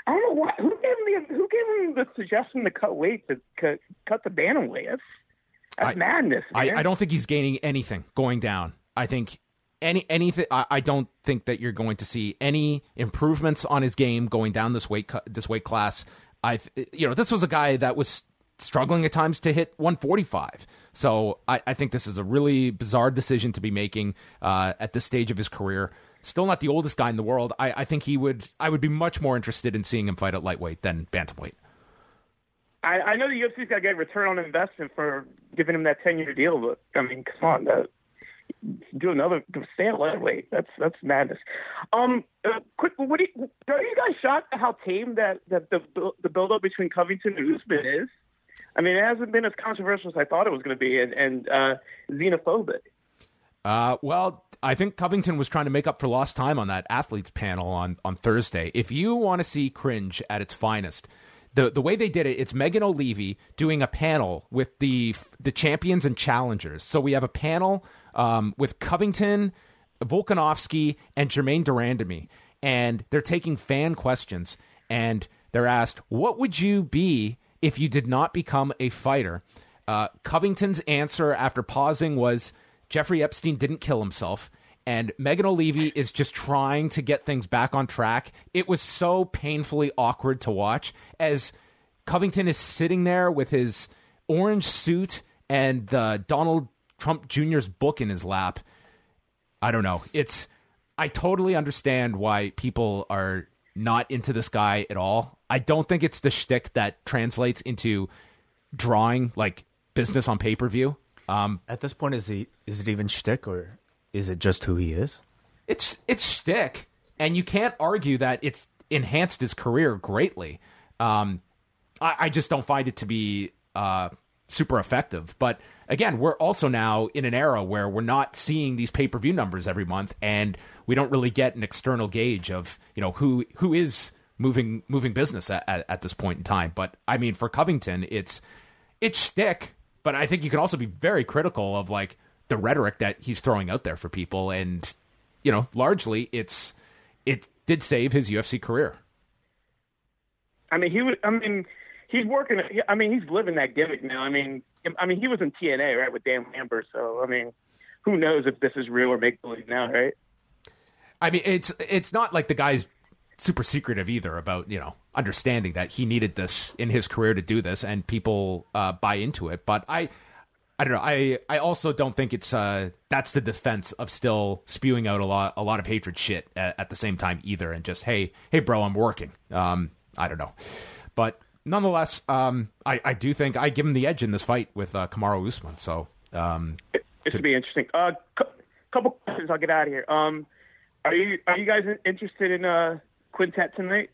don't know why. Who gave him the Who gave him the suggestion to cut weight to cut, cut the bantamweight? That's that's I- madness. I. I don't think he's gaining anything going down. I think any anything. I, I don't think that you're going to see any improvements on his game going down this weight cu- this weight class. I you know this was a guy that was struggling at times to hit 145. So I, I think this is a really bizarre decision to be making uh, at this stage of his career. Still not the oldest guy in the world. I, I think he would. I would be much more interested in seeing him fight at lightweight than bantamweight. I, I know the UFC's got to get return on investment for giving him that ten year deal, but I mean, come on, that, do another stay at lightweight. That's that's madness. Um, uh, quick, what do you, are you guys shocked at how tame that that the the build up between Covington and Usman is? I mean, it hasn't been as controversial as I thought it was going to be, and and uh, xenophobic. Uh, well, I think Covington was trying to make up for lost time on that athletes panel on, on Thursday. If you want to see cringe at its finest, the the way they did it, it's Megan Olivi doing a panel with the the champions and challengers. So we have a panel um, with Covington, Volkanovski, and Germaine de Randamie, and they're taking fan questions. And they're asked, "What would you be if you did not become a fighter?" Uh, Covington's answer after pausing was. Jeffrey Epstein didn't kill himself. And Megan Olivi is just trying to get things back on track. It was so painfully awkward to watch as Covington is sitting there with his orange suit and the Donald Trump Jr.'s book in his lap. I don't know. It's I totally understand why people are not into this guy at all. I don't think it's the shtick that translates into drawing like business on pay per view. Um, At this point, is he is it even shtick or is it just who he is? it's it's shtick, and you can't argue that it's enhanced his career greatly. Um, I, I just don't find it to be uh, super effective. But again, we're also now in an era where we're not seeing these pay per view numbers every month, and we don't really get an external gauge of you know who who is moving moving business at, at, at this point in time. But I mean, for Covington, it's it's shtick, but I think you can also be very critical of like the rhetoric that he's throwing out there for people, and you know, largely it's it did save his UFC career. I mean, he was. I mean, he's working. I mean, he's living that gimmick now. I mean, I mean, he was in TNA right with Dan Lambert. So I mean, who knows if this is real or make believe now, right? I mean, it's it's not like the guy's super secretive either about you know understanding that he needed this in his career to do this, and people uh, buy into it. But I, I don't know. I I also don't think it's uh that's the defense of still spewing out a lot a lot of hatred shit at, at the same time either, and just hey hey bro, I'm working. Um, I don't know, but nonetheless, um, I I do think I give him the edge in this fight with uh, Kamaru Usman. So um, This would be interesting. Uh, cu- couple questions. I'll get out of here. Um, are you are you guys interested in uh Quintet tonight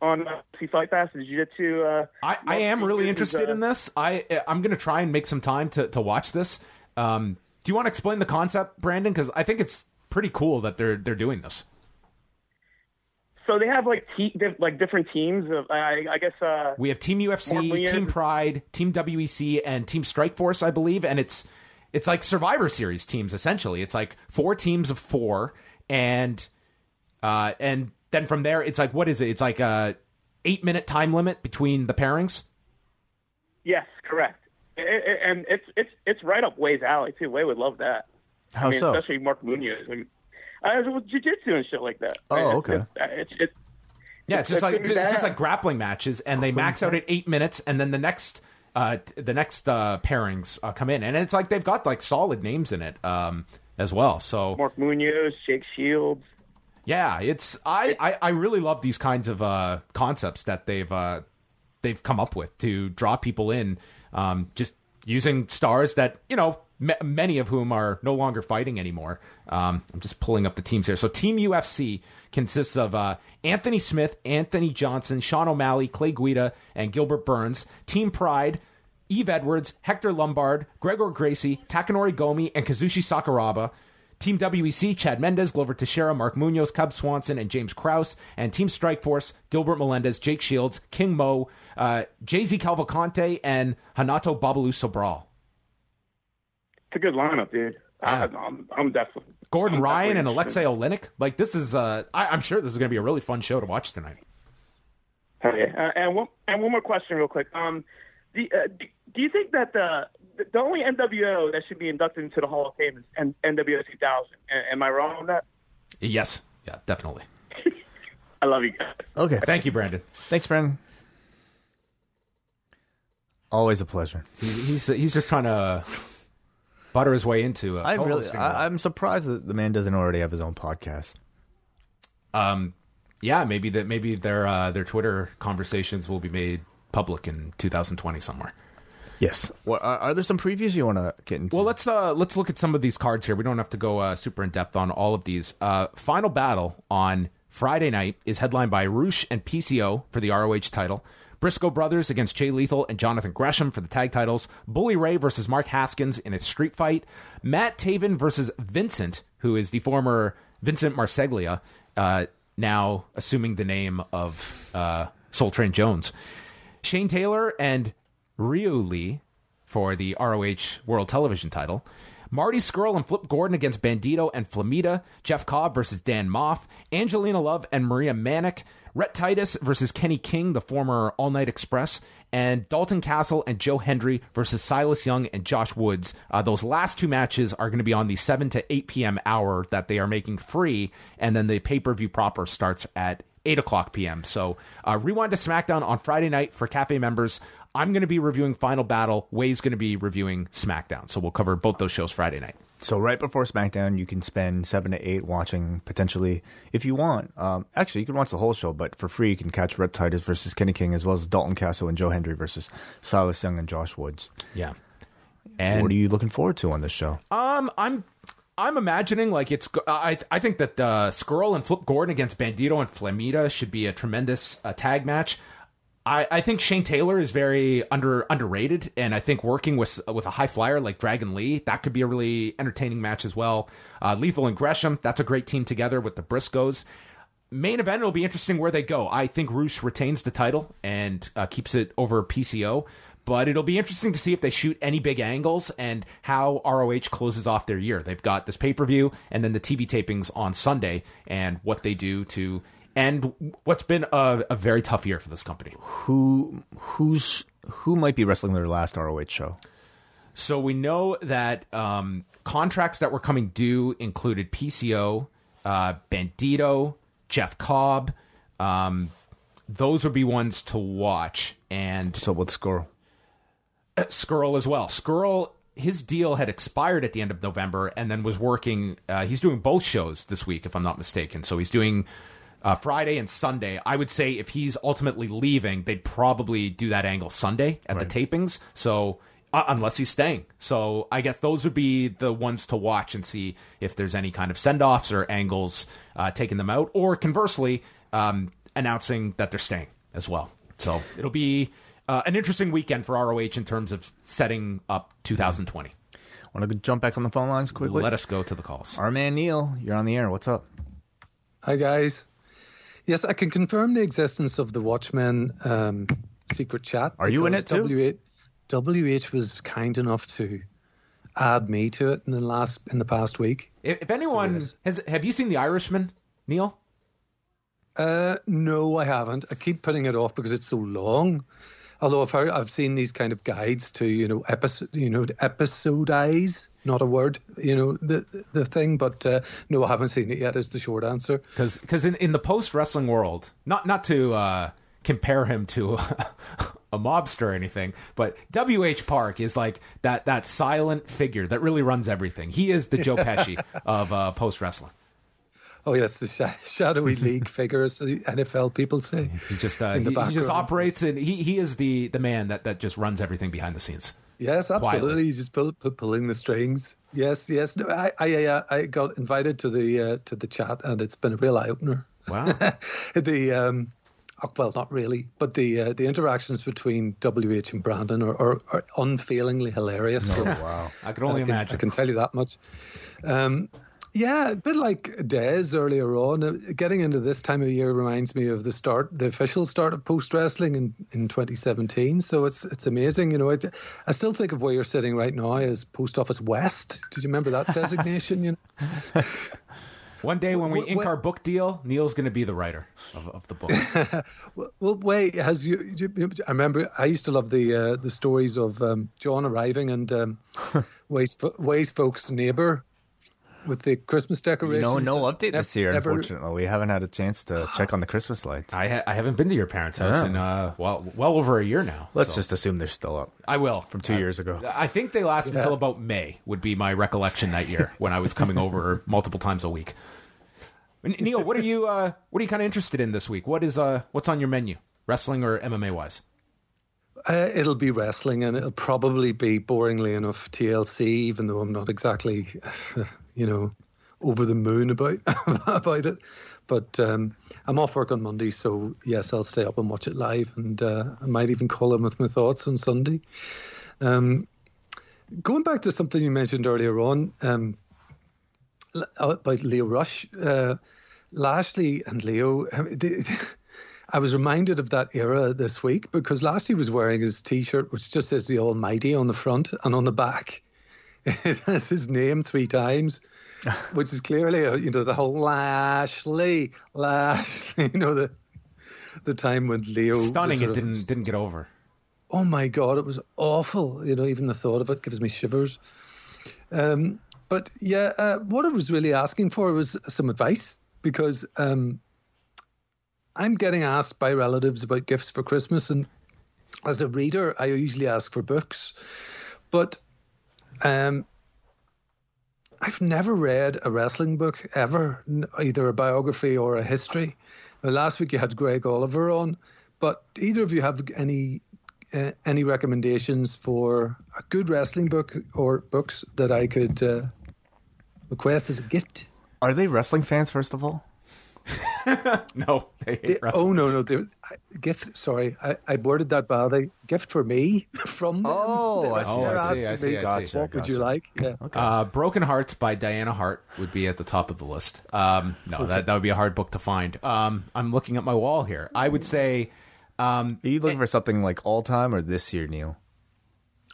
on uh, see Fight Pass and Jiu Jitsu? Uh, I, I am really interested uh, in this. I I'm gonna try and make some time to to watch this. Um, do you want to explain the concept, Brandon? Because I think it's pretty cool that they're they're doing this. So they have like te- like different teams of I, I guess uh, We have Team UFC, Team Pride, Team WEC, and Team Strike Force, I believe, and it's it's like Survivor Series teams essentially. It's like four teams of four, and uh, and then from there, it's like what is it? It's like a eight minute time limit between the pairings. yes, correct. I- I- and it's it's it's right up Wai's alley too. Wai would love that. How I mean, so? especially Mark Munoz. I mean, uh, with jiu-jitsu and shit like that. Oh, It's- okay. It's, it's, it's Yeah, it's just like it's just like grappling matches, and they max out at eight minutes, and then the next uh the next uh pairings uh, come in, and it's like they've got like solid names in it um as well. So Mark Munoz, Jake Shields. Yeah, it's I, I I really love these kinds of uh concepts that they've uh they've come up with to draw people in, um just using stars that you know. ma many of whom are no longer fighting anymore. Um, I'm just pulling up the teams here. So, Team UFC consists of uh, Anthony Smith, Anthony Johnson, Sean O'Malley, Clay Guida, and Gilbert Burns. Team Pride, Yves Edwards, Hector Lombard, Gregor Gracie, Takanori Gomi, and Kazushi Sakuraba. Team WEC, Chad Mendes, Glover Teixeira, Mark Munoz, Cub Swanson, and James Krause. And Team Strike Force, Gilbert Melendez, Jake Shields, King Mo, uh, JZ Cavalcante, and Renato Babalu Sobral. It's a good lineup, dude. I, Yeah. I'm definitely Gordon I'm Ryan and definitely Aleksei Oleinik. Like, this is, uh, I, I'm sure this is going to be a really fun show to watch tonight. Yeah. Uh, and one and one more question, real quick. Um, do, uh, do you think that the the only NWO that should be inducted into the Hall of Fame is N- NWO 2000? A- Am I wrong on that? Yes. Yeah, definitely. I love you guys. Okay. Thank you, Brandon. Thanks, Brandon. Always a pleasure. He, he's he's just trying to butter his way into. Uh, I really. I, I'm surprised that the man doesn't already have his own podcast. um, yeah, maybe that maybe their uh, their Twitter conversations will be made public in 2020 somewhere. Yes. Well, are, are there some previews you want to get into? Well, let's uh let's look at some of these cards here. We don't have to go uh, super in depth on all of these. Uh, final battle on Friday night is headlined by Rush and PCO for the ROH title. Briscoe brothers against Jay Lethal and Jonathan Gresham for the tag titles. Bully Ray versus Mark Haskins in a street fight. Matt Taven versus Vincent, who is the former Vincent Marseglia, uh, now assuming the name of uh, Soul Train Jones. Shane Taylor and Ryu Lee for the ROH World Television title. Marty Scurll and Flip Gordon against Bandito and Flamita. Jeff Cobb versus Dan Maff. Angelina Love and Maria Manic. Rhett Titus versus Kenny King, the former All Night Express, and Dalton Castle and Joe Hendry versus Silas Young and Josh Woods. Uh, those last two matches are going to be on the 7 to 8 p.m. hour that they are making free, and then the pay per view proper starts at 8 o'clock p.m. So uh, rewind to SmackDown on Friday night for Cafe members. I'm going to be reviewing Final Battle. Wai's going to be reviewing SmackDown. So we'll cover both those shows Friday night. So right before SmackDown, you can spend seven to eight watching potentially, if you want. Um, actually, you can watch the whole show, but for free, you can catch Rhett Titus versus Kenny King, as well as Dalton Castle and Joe Hendry versus Silas Young and Josh Woods. Yeah. And what are you looking forward to on this show? Um, I'm I'm imagining like it's. I I think that uh, Scurll and Flip Gordon against Bandito and Flamita should be a tremendous uh, tag match. I, I think Shane Taylor is very under underrated, and I think working with with a high flyer like Dragon Lee that could be a really entertaining match as well. Uh, Lethal and Gresham, that's a great team together with the Briscoes. Main event, it'll be interesting where they go. I think Rush retains the title and uh, keeps it over PCO, but it'll be interesting to see if they shoot any big angles and how ROH closes off their year. They've got this pay per view and then the TV tapings on Sunday, and what they do to end what's been a, a very tough year for this company. Who who's who might be wrestling their last ROH show? So we know that um, contracts that were coming due included PCO, uh, Bandito, Jeff Cobb. Um, those would be ones to watch. And So with Scurll? Uh, Scurll as well. Scurll, his deal had expired at the end of November, and then was working. Uh, he's doing both shows this week, if I'm not mistaken. So he's doing uh, Friday and Sunday. I would say if he's ultimately leaving, they'd probably do that angle Sunday at the tapings. So uh, unless he's staying, so I guess those would be the ones to watch and see if there's any kind of send offs or angles uh, taking them out, or conversely um, announcing that they're staying as well. So it'll be uh, an interesting weekend for ROH in terms of setting up 2020. Want to jump back on the phone lines quickly? Let us go to the calls. Our man Neil, you're on the air. What's up? Hi, guys. Yes, I can confirm the existence of the Watchmen um, secret chat. Are you in because it too? WH, WH was kind enough to add me to it in the last in the past week. If, if anyone yes. has, have you seen The Irishman, Neil? Uh, no, I haven't. I keep putting it off because it's so long. Although I've heard, I've seen these kind of guides to you know episode you know episodize not a word you know the the thing, but uh, no, I haven't seen it yet. Is the short answer. Because because in, in the post wrestling world, not not to uh, compare him to a mobster or anything, but W.H. Park is like that that silent figure that really runs everything. He is the Joe Pesci of uh, post wrestling. Oh yes, the sh- shadowy league figures, the NFL people say. He just uh, In the he, he just operates and he, he is the the man that, that just runs everything behind the scenes. Yes, absolutely. Quietly. He's just pull, pull, pulling the strings. Yes, yes. No, I, I, uh, I got invited to the uh, to the chat, and it's been a real eye opener. Wow. the um, oh, well, not really, but the uh, the interactions between WH and Brandon are, are, are unfailingly hilarious. So wow. I can only I can, imagine. I can tell you that much. Um, yeah, a bit like Dez earlier on. Uh, Getting into this time of year reminds me of the start, the official start of post wrestling in, in 2017. So it's it's amazing. You know, it, I still think of where you're sitting right now as Post Office West. Did you remember that designation? You know, One day when we ink our book deal, Neil's going to be the writer of, of the book. well, wait. Has you, you? I remember I used to love the uh, the stories of um, John arriving and um, Waste Waste folks' neighbor with the Christmas decorations. No, no that update nev- this year. never- Unfortunately, we haven't had a chance to check on the Christmas lights. I ha- I haven't been to your parents' house Yeah. in uh well well over a year now. Let's so- just assume they're still up. I will from two Uh, years ago. I think they lasted Yeah. until about May. Would be my recollection that year when I was coming over multiple times a week. Neil, what are you uh, what are you kind of interested in this week? What is uh what's on your menu, wrestling or MMA wise? Uh, it'll be wrestling, and it'll probably be boringly enough TLC, even though I'm not exactly, you know, over the moon about about it. But um, I'm off work on Monday, so yes, I'll stay up and watch it live, and uh, I might even call in with my thoughts on Sunday. Um, going back to something you mentioned earlier on um, about Lio Rush, uh, Lashley and Lio. I mean, they, I was reminded of that era this week because Lashley was wearing his T-shirt, which just says "The Almighty" on the front and on the back. it has his name three times, which is clearly a, you know the whole Lashley, Lashley. You know the the time when Lio Stunning. It sort of- didn't didn't get over. oh my god, it was awful. You know, even the thought of it gives me shivers. Um, but yeah, uh, what I was really asking for was some advice because um, I'm getting asked by relatives about gifts for Christmas, and as a reader, I usually ask for books, but um, I've never read a wrestling book ever, either a biography or a history. Last week you had Greg Oliver on, but either of you have any uh, any recommendations for a good wrestling book or books that I could uh, request as a gift? Are they wrestling fans, first of all? No, they hate They- oh no, no, they're- I- gift. Sorry, I, I worded that badly. Gift for me from them. Oh, I see, Oh, They're I see, asking I see, me, I Gotcha, see. What would you like? Yeah. Uh, Broken Hearts by Diana Hart would be at the top of the list. Um, no, that, that would be a hard book to find. Um, I'm looking at my wall here. I would say, um, Are you looking for something like all time or this year, Neil?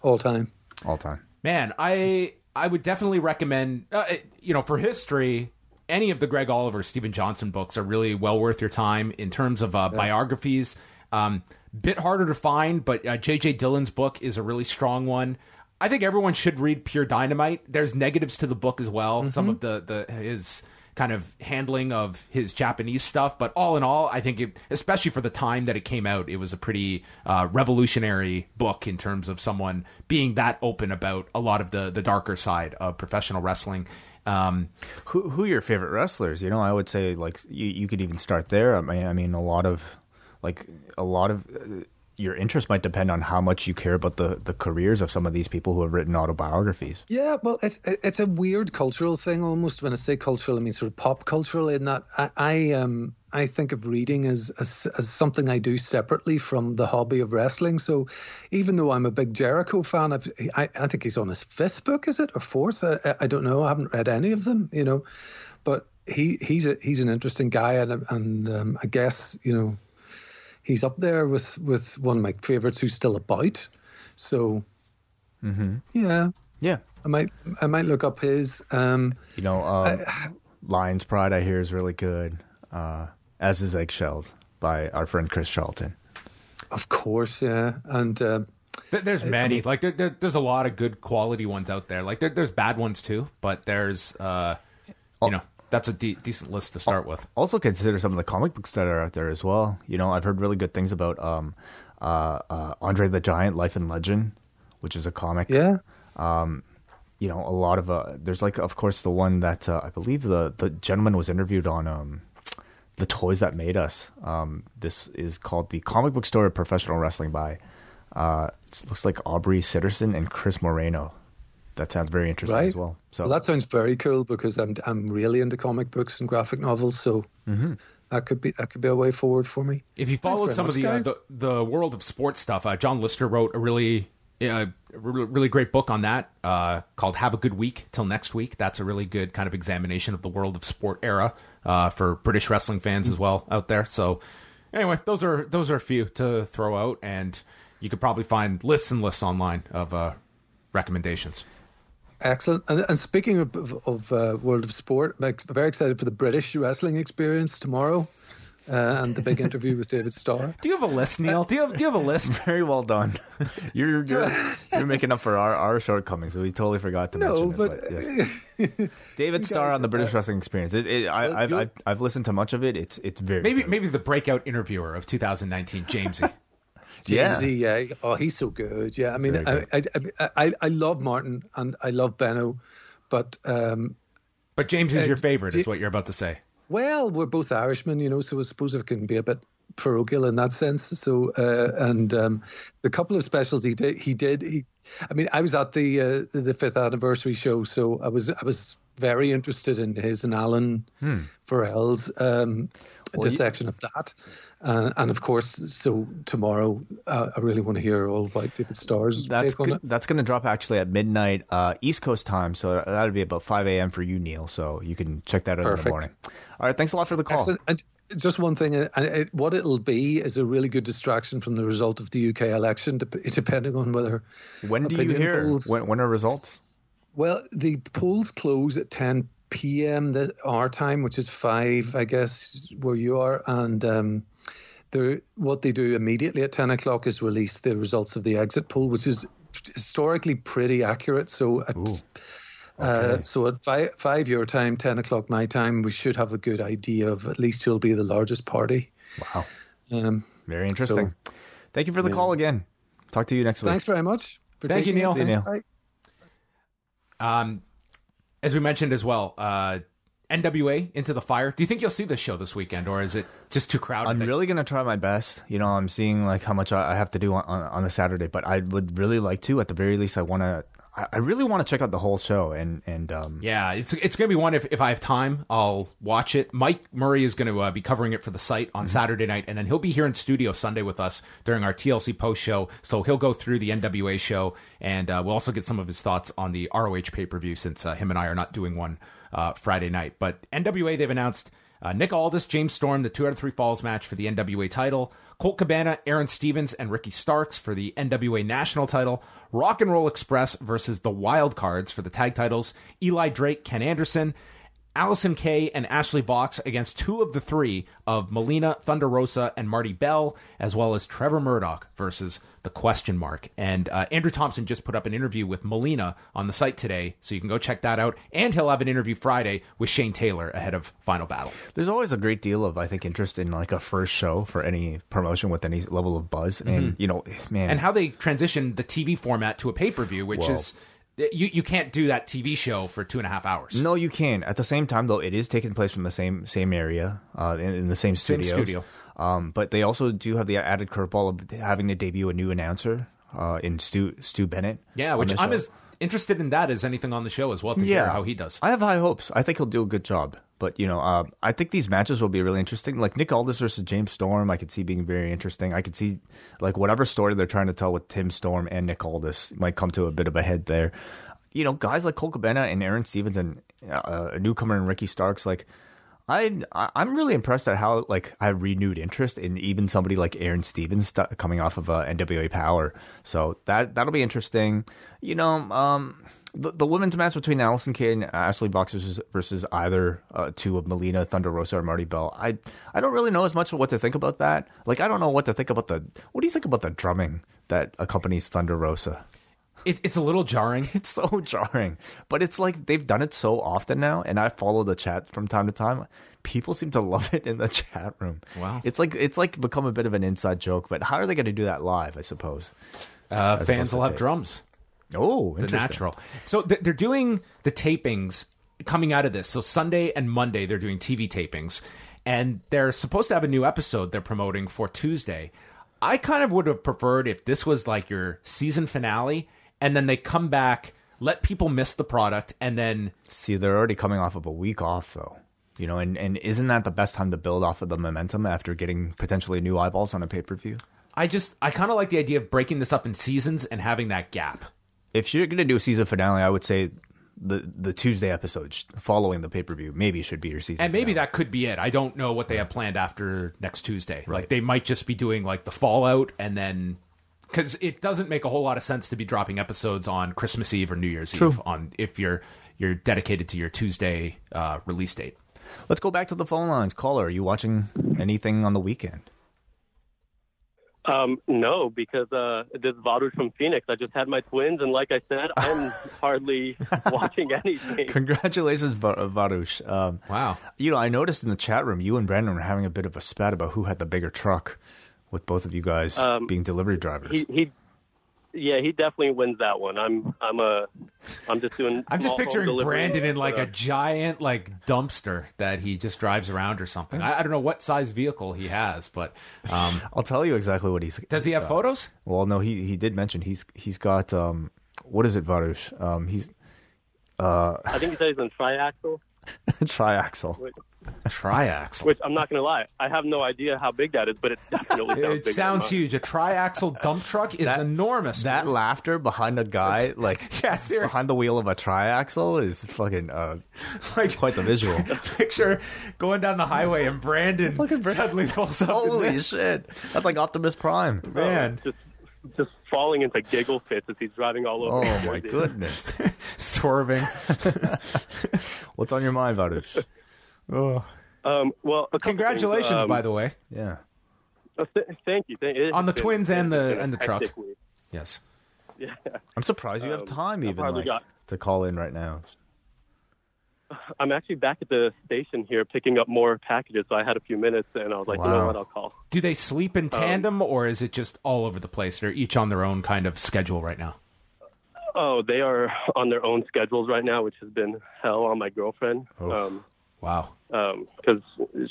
All time. All time. man, I I would definitely recommend, uh, you know, for history, any of the Greg Oliver, Steven Johnson books are really well worth your time in terms of uh, biographies. Um, bit harder to find, but uh, J.J. Dillon's book is a really strong one. I think everyone should read Pure Dynamite. There's negatives to the book as well. Some of the the his kind of handling of his Japanese stuff, but all in all, I think it, especially for the time that it came out, it was a pretty uh, revolutionary book in terms of someone being that open about a lot of the the darker side of professional wrestling. Um, Who who are your favorite wrestlers? You know, I would say like you you could even start there. I mean, I mean a lot of like a lot of your interest might depend on how much you care about the the careers of some of these people who have written autobiographies. Yeah, well, it's it's a weird cultural thing almost. When I say cultural, I mean sort of pop cultural. In that, I, I um I think of reading as, as as something I do separately from the hobby of wrestling. So, even though I'm a big Jericho fan, I've, I I think he's on his fifth book, is it or fourth? I, I don't know. I haven't read any of them, you know, but he he's a he's an interesting guy, and and um, I guess you know he's up there with with one of my favorites who's still about. So, yeah. Yeah, I might I might look up his. Um, you know, um, Lion's Pride I hear is really good. Uh, as is Eggshells by our friend Chris Charlton. of course, yeah, and um There- There's many. Like there, there, there's a lot of good quality ones out there. Like there, there's bad ones too, but there's uh, you know, that's a de- decent list to start with. Also consider some of the comic books that are out there as well. You know, I've heard really good things about um, uh, uh, Andre the Giant, Life and Legend, which is a comic. yeah, you know, a lot of uh, there's like, of course, the one that uh, I believe the the gentleman was interviewed on um, the toys that made us. Um, this is called the comic book story of professional wrestling by uh, it looks like Aubrey Sitterson and Chris Moreno. That sounds very interesting right. as well. So well, that sounds very cool because I'm I'm really into comic books and graphic novels, so that could be that could be a way forward for me. If you followed very some of the, uh, the the world of sports stuff, uh, John Lister wrote a really uh, really really great book on that uh, called "Have a Good Week Till Next Week." That's a really good kind of examination of the world of sport era uh, for British wrestling fans as well out there. So, anyway, those are those are a few to throw out, and you could probably find lists and lists online of uh, recommendations. Excellent. And, and speaking of, of, of uh, world of sport, I'm ex- very excited for the British wrestling experience tomorrow, uh, and the big interview with David Starr. Do you have a list, Neil? Do you have do you have a list? very well done. you're you're, you're making up for our, our shortcomings. We totally forgot to No, mention but, it. But yes. David Starr on the British Wrestling Experience. It, it, I, Well, I've, I've I've listened to much of it. It's it's very Maybe good. maybe the breakout interviewer of 2019, Jamesy. Yeah. Jamesy, yeah. Oh, he's so good. Yeah, I mean, I, I, I, I love Martin and I love Benno, but um, But James is Uh, your favorite, is what you're about to say. well, we're both Irishmen, you know, so I suppose it can be a bit parochial in that sense. So, uh, and um, the couple of specials he did, he did. He, I mean, I was at the uh, the fifth anniversary show, so I was I was very interested in his and Alan Farrell's um, Well, you- dissection of that. Uh, and of course, so tomorrow uh, I really want to hear all about David Starr's That's take on go- it. that's going to drop actually at midnight uh, East Coast time, so that'll be about five a.m. for you, Neil. So you can check that out in the morning. All right, thanks a lot for the call. Excellent. And just one thing, uh, and it, what it'll be is a really good distraction from the result of the UK election, depending on whether When do you hear? polls- When, when are results? Well, the polls close at 10 p.m. The, our time, which is five, I guess, where you are, and um, what they do immediately at 10 o'clock is release the results of the exit poll, which is historically pretty accurate. So at uh, okay. uh, so at five, five your time, 10 o'clock my time, we should have a good idea of at least who'll be the largest party. Wow. Um, Very interesting. So, Thank you for the yeah. call again. Talk to you next week. Thanks very much. Thank you, Neil. Neil. Um, as we mentioned as well, uh, NWA Into the Fire. Do you think you'll see this show this weekend, or is it just too crowded? I'm really gonna try my best. You know, I'm seeing like how much I have to do on, on, on a Saturday, but I would really like to. At the very least, I want to I really want to check out the whole show and and um, yeah, it's it's gonna be one if if I have time, I'll watch it. Mike Murray is going to uh, be covering it for the site on mm-hmm. Saturday night, and then he'll be here in studio Sunday with us during our TLC post show. So he'll go through the NWA show, and uh, we'll also get some of his thoughts on the ROH pay per view since uh, him and I are not doing one uh, Friday night. But NWA they've announced uh, Nick Aldis, James Storm, the two out of three falls match for the NWA title. Colt Cabana, Aaron Stevens, and Ricky Starks for the NWA national title. Rock and Roll Express versus the Wild Cards for the tag titles. Eli Drake, Ken Anderson, Allison Kay and Ashley Vox against two of the three of Melina, Thunder Rosa, and Marti Belle, as well as Trevor Murdoch versus the question mark. And uh, Andrew Thompson just put up an interview with Melina on the site today, so you can go check that out. And he'll have an interview Friday with Shane Taylor ahead of Final Battle. There's always a great deal of, I think, interest in like a first show for any promotion with any level of buzz, mm-hmm. and you know, man, and how they transition the TV format to a pay per view, which is you you can't do that TV show for two and a half hours. No, you can. At the same time, though, it is taking place from the same same area, uh, in, in, the same. Same studio. Um, but they also do have the added curveball of having to debut a new announcer uh, in Stu Stu Bennett. Yeah, which I'm as interested in that as anything on the show as well to yeah. hear how he does. I have high hopes. I think he'll do a good job. But you know, uh, I think these matches will be really interesting. Like Nick Aldis versus James Storm, I could see being very interesting. I could see like whatever story they're trying to tell with Tim Storm and Nick Aldis might come to a bit of a head there you know, guys like Colt Cabana and Aaron Stevens and uh, a newcomer and Ricky Starks, like I I'm really impressed at how like I renewed interest in even somebody like Aaron Stevens st- coming off of uh, NWA Power. So that that'll be interesting. You know, um, the, the women's match between Allison Kay and Ashley Vox versus, versus either uh, two of Melina, Thunder Rosa, or Marti Belle. I I don't really know as much of what to think about that. Like I don't know what to think about the. What do you think about the drumming that accompanies Thunder Rosa? It, it's a little jarring. It's so jarring, but it's like they've done it so often now, and I follow the chat from time to time. People seem to love it in the chat room. Wow, it's like it's like become a bit of an inside joke. But how are they going to do that live? I suppose uh, fans will have drums. Oh, the natural. So they're doing the tapings coming out of this. So Sunday and Monday they're doing TV tapings, and they're supposed to have a new episode they're promoting for Tuesday. I kind of would have preferred if this was like your season finale and then they come back, let people miss the product, and then see they're already coming off of a week off though. You know, and, and isn't that the best time to build off of the momentum after getting potentially new eyeballs on a pay per view? I just I kind of like the idea of breaking this up in seasons and having that gap. If you're going to do a season finale, I would say the the Tuesday episode following the pay per view maybe should be your season. And maybe finale. that could be it. I don't know what they have planned after next Tuesday. Right. Like they might just be doing like the fallout and then because it doesn't make a whole lot of sense to be dropping episodes on Christmas Eve or New Year's True. Eve on if you're you're dedicated to your Tuesday uh, release date. Let's go back to the phone lines. Caller, are you watching anything on the weekend? Um, no, because uh, this is from Phoenix. I just had my twins, and like I said, I'm hardly watching anything. Congratulations, Varush. Um, wow. You know, I noticed in the chat room, you and Brandon were having a bit of a spat about who had the bigger truck with both of you guys um, being delivery drivers. He, he, yeah, he definitely wins that one. I'm, I'm a, I'm just doing. I'm just picturing Brandon in like a giant like dumpster that he just drives around or something. I, I don't know what size vehicle he has, but um, I'll tell you exactly what he's. Does he have got. photos? Well, no, he he did mention he's he's got um, what is it, Varush? Um, he's. Uh, I think he said he's on triaxle. triaxle. Wait. Triaxle. Which I'm not going to lie, I have no idea how big that is, but it definitely sounds It sounds huge. A triaxle dump truck is that, enormous. That dude. laughter behind a guy like yeah, seriously. behind the wheel of a triaxle is fucking uh, like quite the visual. Picture going down the highway and Brandon fucking suddenly falls up. Holy shit! That's like Optimus Prime, man. just just falling into giggle fits as he's driving all over. Oh New my goodness. Swerving. What's on your mind, Varush? oh. Um, well, a Congratulations, things, um, by the way. Yeah. uh, th- thank you. Thank, it On the has been- twins and the- and the truck. week. Yes. Yeah. I'm surprised you have Um, time I've even like, got- to call in right now. I'm actually back at the station here picking up more packages, so I had a few minutes, and I was like, you know what, I'll call. Do they sleep Um, in tandem, or is it just all over the place? They're each on their own kind of schedule right now. Oh, they are on their own schedules right now, which has been hell on my girlfriend. Um, Wow. because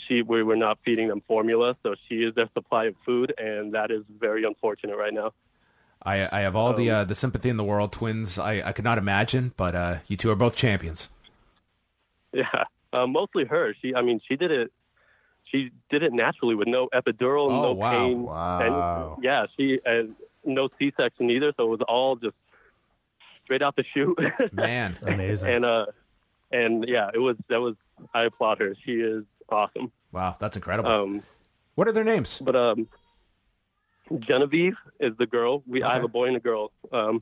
she we were not feeding them formula, so she is their supply of food, and that is very unfortunate right now. I, I have all the Um, uh, the sympathy in the world. Twins, I, I could not imagine, but uh, you two are both champions. Yeah, uh, mostly her. She, I mean, she did it. She did it naturally with no epidural, Oh, no wow. pain. Wow. And, yeah, she and no C-section either, so it was all just straight out the chute. Man, Amazing. and uh, and yeah, it was that was. I applaud her. She is awesome. wow, that's incredible. Um, what are their names? but um, Genevieve is the girl. We I have a boy and a girl. Um,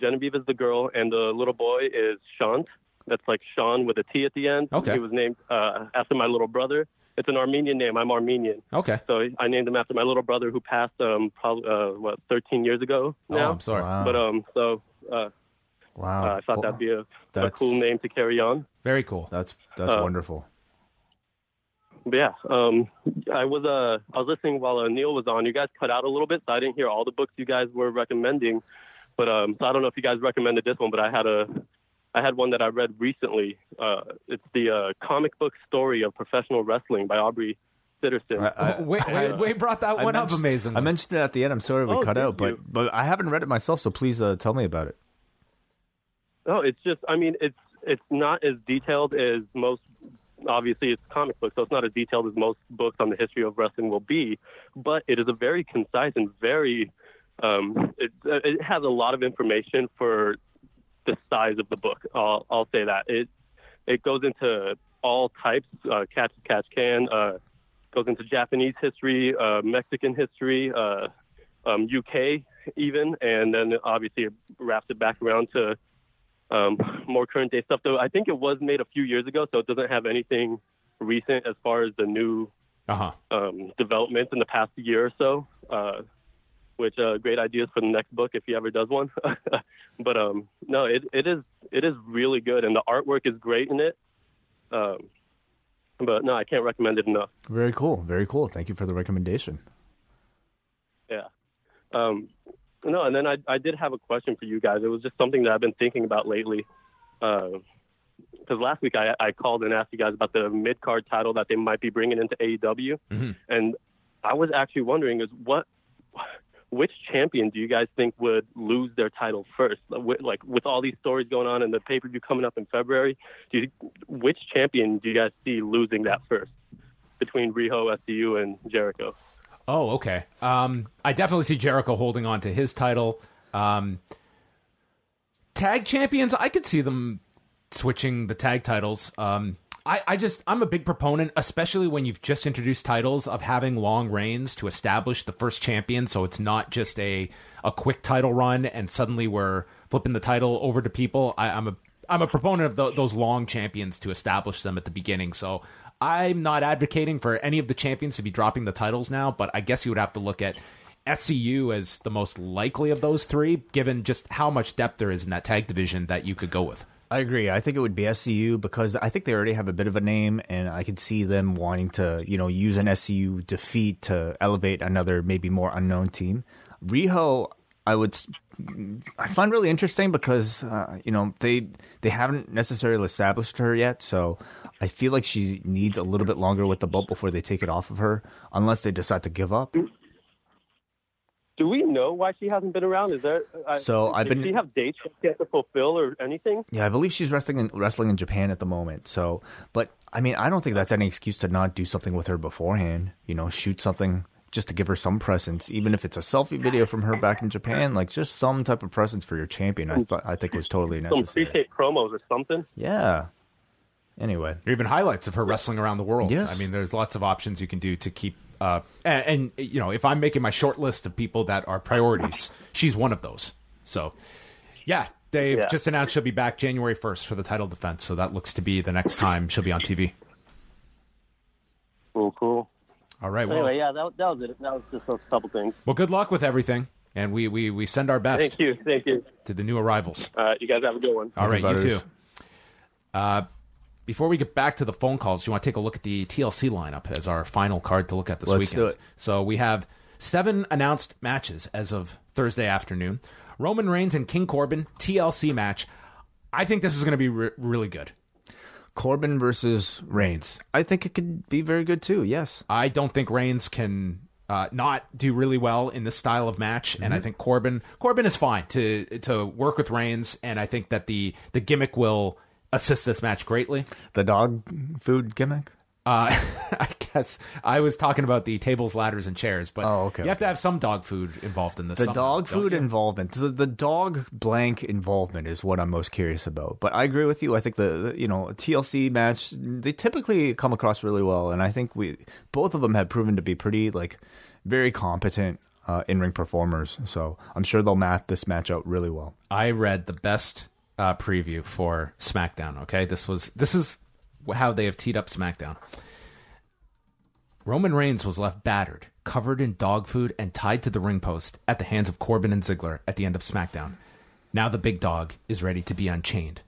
Genevieve is the girl, and the little boy is Shant. That's like Sean with a T at the end. Okay. He was named uh, after my little brother. It's an Armenian name. I'm Armenian, Okay. so I named him after my little brother who passed um probably uh, what 13 years ago Oh, now. I'm sorry. Wow. But um, so uh, wow. uh, I thought that'd be a, a cool name to carry on. Very cool. That's that's uh, wonderful. But yeah, um, I was uh, I was listening while uh, Neil was on. You guys cut out a little bit, so I didn't hear all the books you guys were recommending. But um, so I don't know if you guys recommended this one, but I had a, I had one that I read recently. Uh, it's the uh, comic book story of professional wrestling by Aubrey Sitterson. I- I- Wait, wait, wait, brought that I one up mentioned- amazingly. I mentioned it at the end. I'm sorry we Oh, cut out, but you. but I haven't read it myself, so please uh, tell me about it. No, it's just. I mean, it's it's not as detailed as most. Obviously, it's comic book, so it's not as detailed as most books on the history of wrestling will be. But it is a very concise and very. Um, it, it has a lot of information for the size of the book. I'll, I'll say that it it goes into all types. Uh, catch catch can. Uh, goes into Japanese history, uh, Mexican history, uh, um, UK even, and then obviously it wraps it back around to um, more current day stuff. Though I think it was made a few years ago, so it doesn't have anything recent as far as the new uh huh. um, developments in the past year or so. Uh, which uh, great ideas for the next book if he ever does one. but um, no, it, it is it is really good, and the artwork is great in it. Um, but no, I can't recommend it enough. Very cool. Very cool. Thank you for the recommendation. Yeah. Um, no, and then I, I did have a question for you guys. It was just something that I've been thinking about lately. Because last week I, I called and asked you guys about the mid card title that they might be bringing into AEW, Mhm. and I was actually wondering is what, which champion do you guys think would lose their title first? Like, with all these stories going on and the pay per view coming up in February, do you, which champion do you guys see losing that first between Riho, SCU, and Jericho? Oh, okay. Um, I definitely see Jericho holding on to his title. Um, tag champions, I could see them switching the tag titles. Um, I, I just, I'm a big proponent, especially when you've just introduced titles, of having long reigns to establish the first champion. So it's not just a a quick title run and suddenly we're flipping the title over to people. I, I'm a I'm a proponent of tho- those long champions to establish them at the beginning. So I'm not advocating for any of the champions to be dropping the titles now, but I guess you would have to look at SCU as the most likely of those three, given just how much depth there is in that tag division that you could go with. I agree. I think it would be SCU because I think they already have a bit of a name, and I could see them wanting to, you know, use an SCU defeat to elevate another maybe more unknown team. Riho, I would, I find really interesting because uh, you know they they haven't necessarily established her yet, so I feel like she needs a little bit longer with the belt before they take it off of her, unless they decide to give up. Do we know why she hasn't been around? Is there? Uh, so, does I've been- Does she have dates she has to fulfill or anything? Yeah, I believe she's wrestling in, wrestling in Japan at the moment. So, but I mean, I don't think that's any excuse to not do something with her beforehand. You know, shoot something just to give her some presence, even if it's a selfie video from her back in Japan. Like just some type of presence for your champion. I thought I think was totally Some necessary. pre-tape promos or something? Yeah. Anyway, Or even highlights of her wrestling around the world. Yes. I mean, there's lots of options you can do to keep Uh, and, and you know, if I'm making my short list of people that are priorities, she's one of those. So, yeah, they've Yeah. just announced she'll be back January 1st for the title defense. So that looks to be the next time she'll be on TV. Cool, cool. All right. Well, Anyway, yeah, that, that was it. That was just a couple things. well, good luck with everything, and we we we send our best Thank you, thank you. to the new arrivals. All right, you guys have a good one. All right, you Butters. too. Uh, before we get back to the phone calls, you want to take a look at the TLC lineup as our final card to look at this Let's weekend? do it. So we have seven announced matches as of Thursday afternoon. Roman Reigns and King Corbin TLC match. I think this is going to be re- really good. Corbin versus Reigns. I think it could be very good too. Yes. I don't think Reigns can uh, not do really well in this style of match, and I Mm-hmm. think Corbin Corbin is fine to to work with Reigns, and I think that the the gimmick will assist this match greatly. The dog food gimmick. Uh, I guess I was talking about the tables, ladders, and chairs, but Oh, okay, you have okay. to have some dog food involved in this. The dog food involvement, the, the dog blank involvement is what I'm most curious about. But I agree with you. I think the, the you know TLC match they typically come across really well, and I think we both of them have proven to be pretty like very competent uh, in ring performers. So I'm sure they'll map this match out really well. I read the best uh, preview for SmackDown. Okay, this was this is how they have teed up SmackDown. Roman Reigns was left battered, covered in dog food, and tied to the ring post at the hands of Corbin and Ziggler at the end of SmackDown. Now the big dog is ready to be unchained.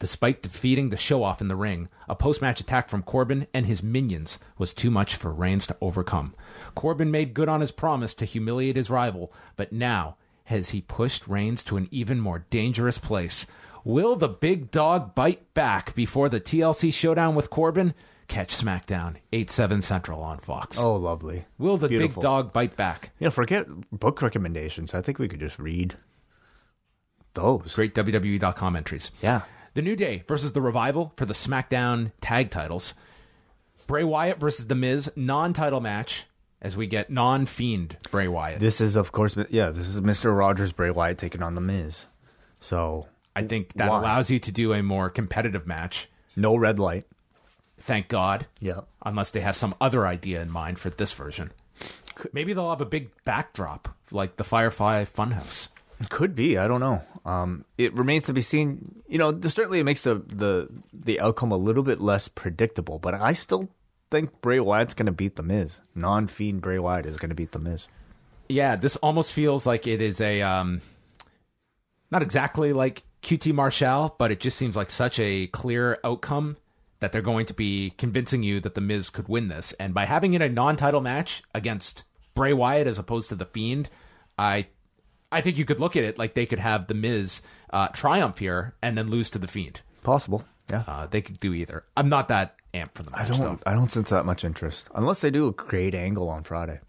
Despite defeating the show off in the ring, a post match attack from Corbin and his minions was too much for Reigns to overcome. Corbin made good on his promise to humiliate his rival, but now has he pushed Reigns to an even more dangerous place? Will the big dog bite back before the TLC showdown with Corbin? Catch SmackDown 8 7 Central on Fox. Oh, lovely. Will the beautiful. big dog bite back? You know, forget book recommendations. I think we could just read those. Great WWE.com entries. Yeah. The New Day versus The Revival for the SmackDown tag titles. Bray Wyatt versus The Miz, non title match, as we get non Fiend Bray Wyatt. This is, of course, yeah, this is Mr. Rogers Bray Wyatt taking on The Miz. So, I think that Why? allows you to do a more competitive match. no red light. Thank God. Yeah. Unless they have some other idea in mind for this version. Maybe they'll have a big backdrop like the Firefly Funhouse. Could be. I don't know. Um, it remains to be seen. You know, certainly it makes the, the the outcome a little bit less predictable. But I still think Bray Wyatt's going to beat the Miz. Non fiend Bray Wyatt is going to beat the Miz. Yeah, this almost feels like it is a um not exactly like QT Marshall, but it just seems like such a clear outcome that they're going to be convincing you that the Miz could win this. And by having it a non-title match against Bray Wyatt as opposed to the Fiend, I I think you could look at it like they could have the Miz uh, triumph here and then lose to the Fiend. Possible. Yeah. Uh, they could do either. I'm not that amped for the I match though. don't. I don't sense that much interest unless they do a great angle on Friday.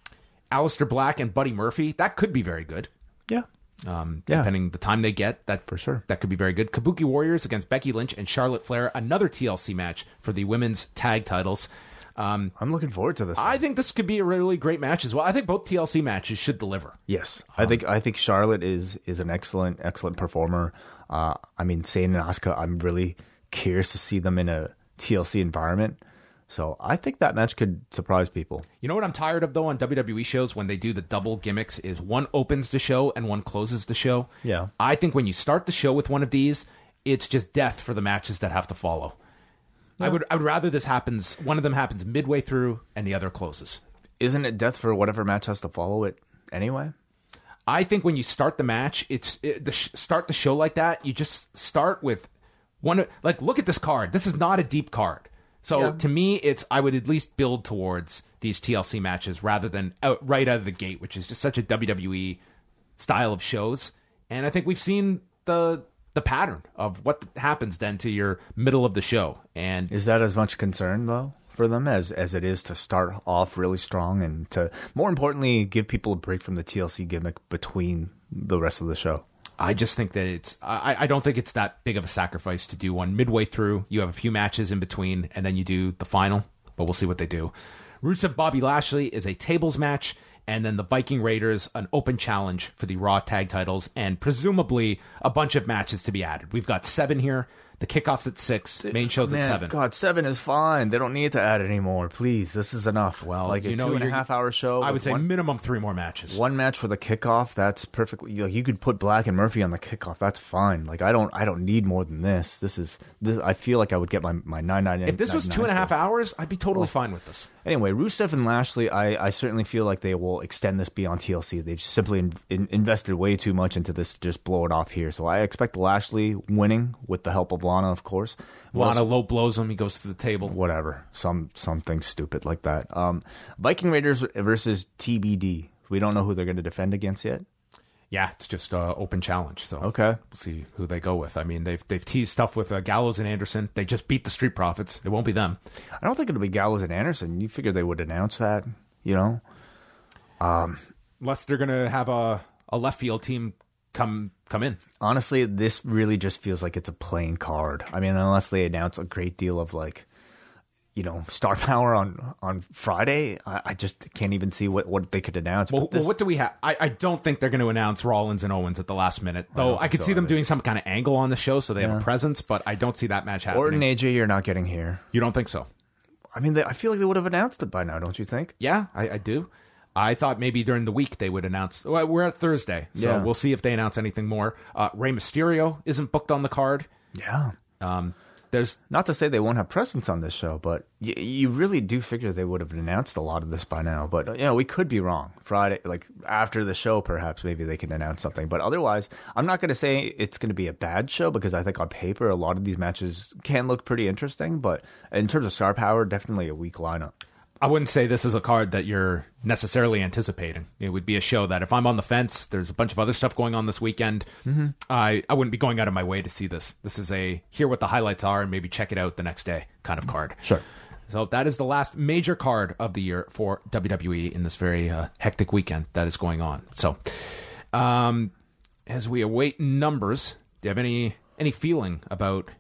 Aleister Black and Buddy Murphy, that could be very good. Yeah. um, Yeah. depending the time they get. That For sure. that could be very good. Kabuki Warriors against Becky Lynch and Charlotte Flair, another TLC match for the women's tag titles. Um, I'm looking forward to this. I one. think this could be a really great match as well. I think both TLC matches should deliver. Yes, I think I think Charlotte is is an excellent excellent performer. Uh, I mean, Sane and Asuka, I'm really curious to see them in a TLC environment. So I think that match could surprise people. You know what I'm tired of though on WWE shows when they do the double gimmicks is one opens the show and one closes the show. Yeah. I think when you start the show with one of these, it's just death for the matches that have to follow. I would I would rather this happens one of them happens midway through and the other closes. Isn't it death for whatever match has to follow it anyway? I think when you start the match, it's it, the sh- start the show like that. You just start with one. Like, look at this card. This is not a deep card. So Yeah. to me, it's I would at least build towards these TLC matches rather than out, right out of the gate, which is just such a WWE style of shows. And I think we've seen the the pattern of what happens then to your middle of the show. And Is that as much concern though for them as as it is to start off really strong and to more importantly give people a break from the TLC gimmick between the rest of the show? I just think that it's I, I don't think it's that big of a sacrifice to do one midway through. You have a few matches in between, and then you do the final. But we'll see what they do. Rusev Bobby Lashley is a tables match, and then the Viking Raiders an open challenge for the Raw tag titles, and presumably a bunch of matches to be added. We've got seven here. The kickoff's at six. Main show's Man, at seven. God, seven is fine. They don't need to add anymore. Please, this is enough. Well, like a you know, two and a half hour show. I would say one, minimum three more matches. one match for the kickoff. That's perfectly. Like you could put Black and Murphy on the kickoff. That's fine. Like I don't. I don't need more than this. This is. This. I feel like I would get my my nine nine. If this was two and a half hours, I'd be totally fine with this. Anyway, Rusev and Lashley, I, I certainly feel like they will extend this beyond TLC. They've simply in, in, invested way too much into this to just blow it off here. So I expect Lashley winning with the help of Lana, of course. Lana low blows him. He goes to the table. Whatever, some something stupid like that. Um, Viking Raiders versus TBD. We don't know who they're going to defend against yet. Yeah, it's just uh, open challenge. So Okay. we'll see who they go with. I mean, they've they've teased stuff with uh, Gallows and Anderson. They just beat the Street Profits. It won't be them. I don't think it'll be Gallows and Anderson. You figure they would announce that, you know? unless they're gonna have a, a left field team come come in. honestly, this really just feels like it's a playing card. I mean, unless they announce a great deal of like, you know, star power on on Friday, I, I just can't even see what, what they could announce. Well, this- well, what do we have? I, I don't think they're going to announce Rollins and Owens at the last minute, though. don't I, could so see them either. doing some kind of angle on the show so they have a presence, but I don't see that match happening. Orton AJ, you're not getting here. you don't think so? I mean, they, I feel like they would have announced it by now, don't you think? Yeah, I, I do. I thought maybe during the week they would announce. Well, we're at Thursday, so Yeah. we'll see if they announce anything more. Uh, Rey Mysterio isn't booked on the card. Yeah. Um, there's Not to say they won't have presence on this show, but y- you really do figure they would have announced a lot of this by now. But you know, we could be wrong. Friday, like after the show, perhaps maybe they can announce something. But otherwise, I'm not going to say it's going to be a bad show because I think on paper a lot of these matches can look pretty interesting. But in terms of star power, definitely a weak lineup. I wouldn't say this is a card that you're necessarily anticipating. It would be a show that if I'm on the fence, there's a bunch of other stuff going on this weekend. I, I wouldn't be going out of my way to see this. This is a hear what the highlights are and maybe check it out the next day kind of card. Sure. So that is the last major card of the year for WWE in this very uh, hectic weekend that is going on. So, um, as we await numbers, do you have any any feeling about?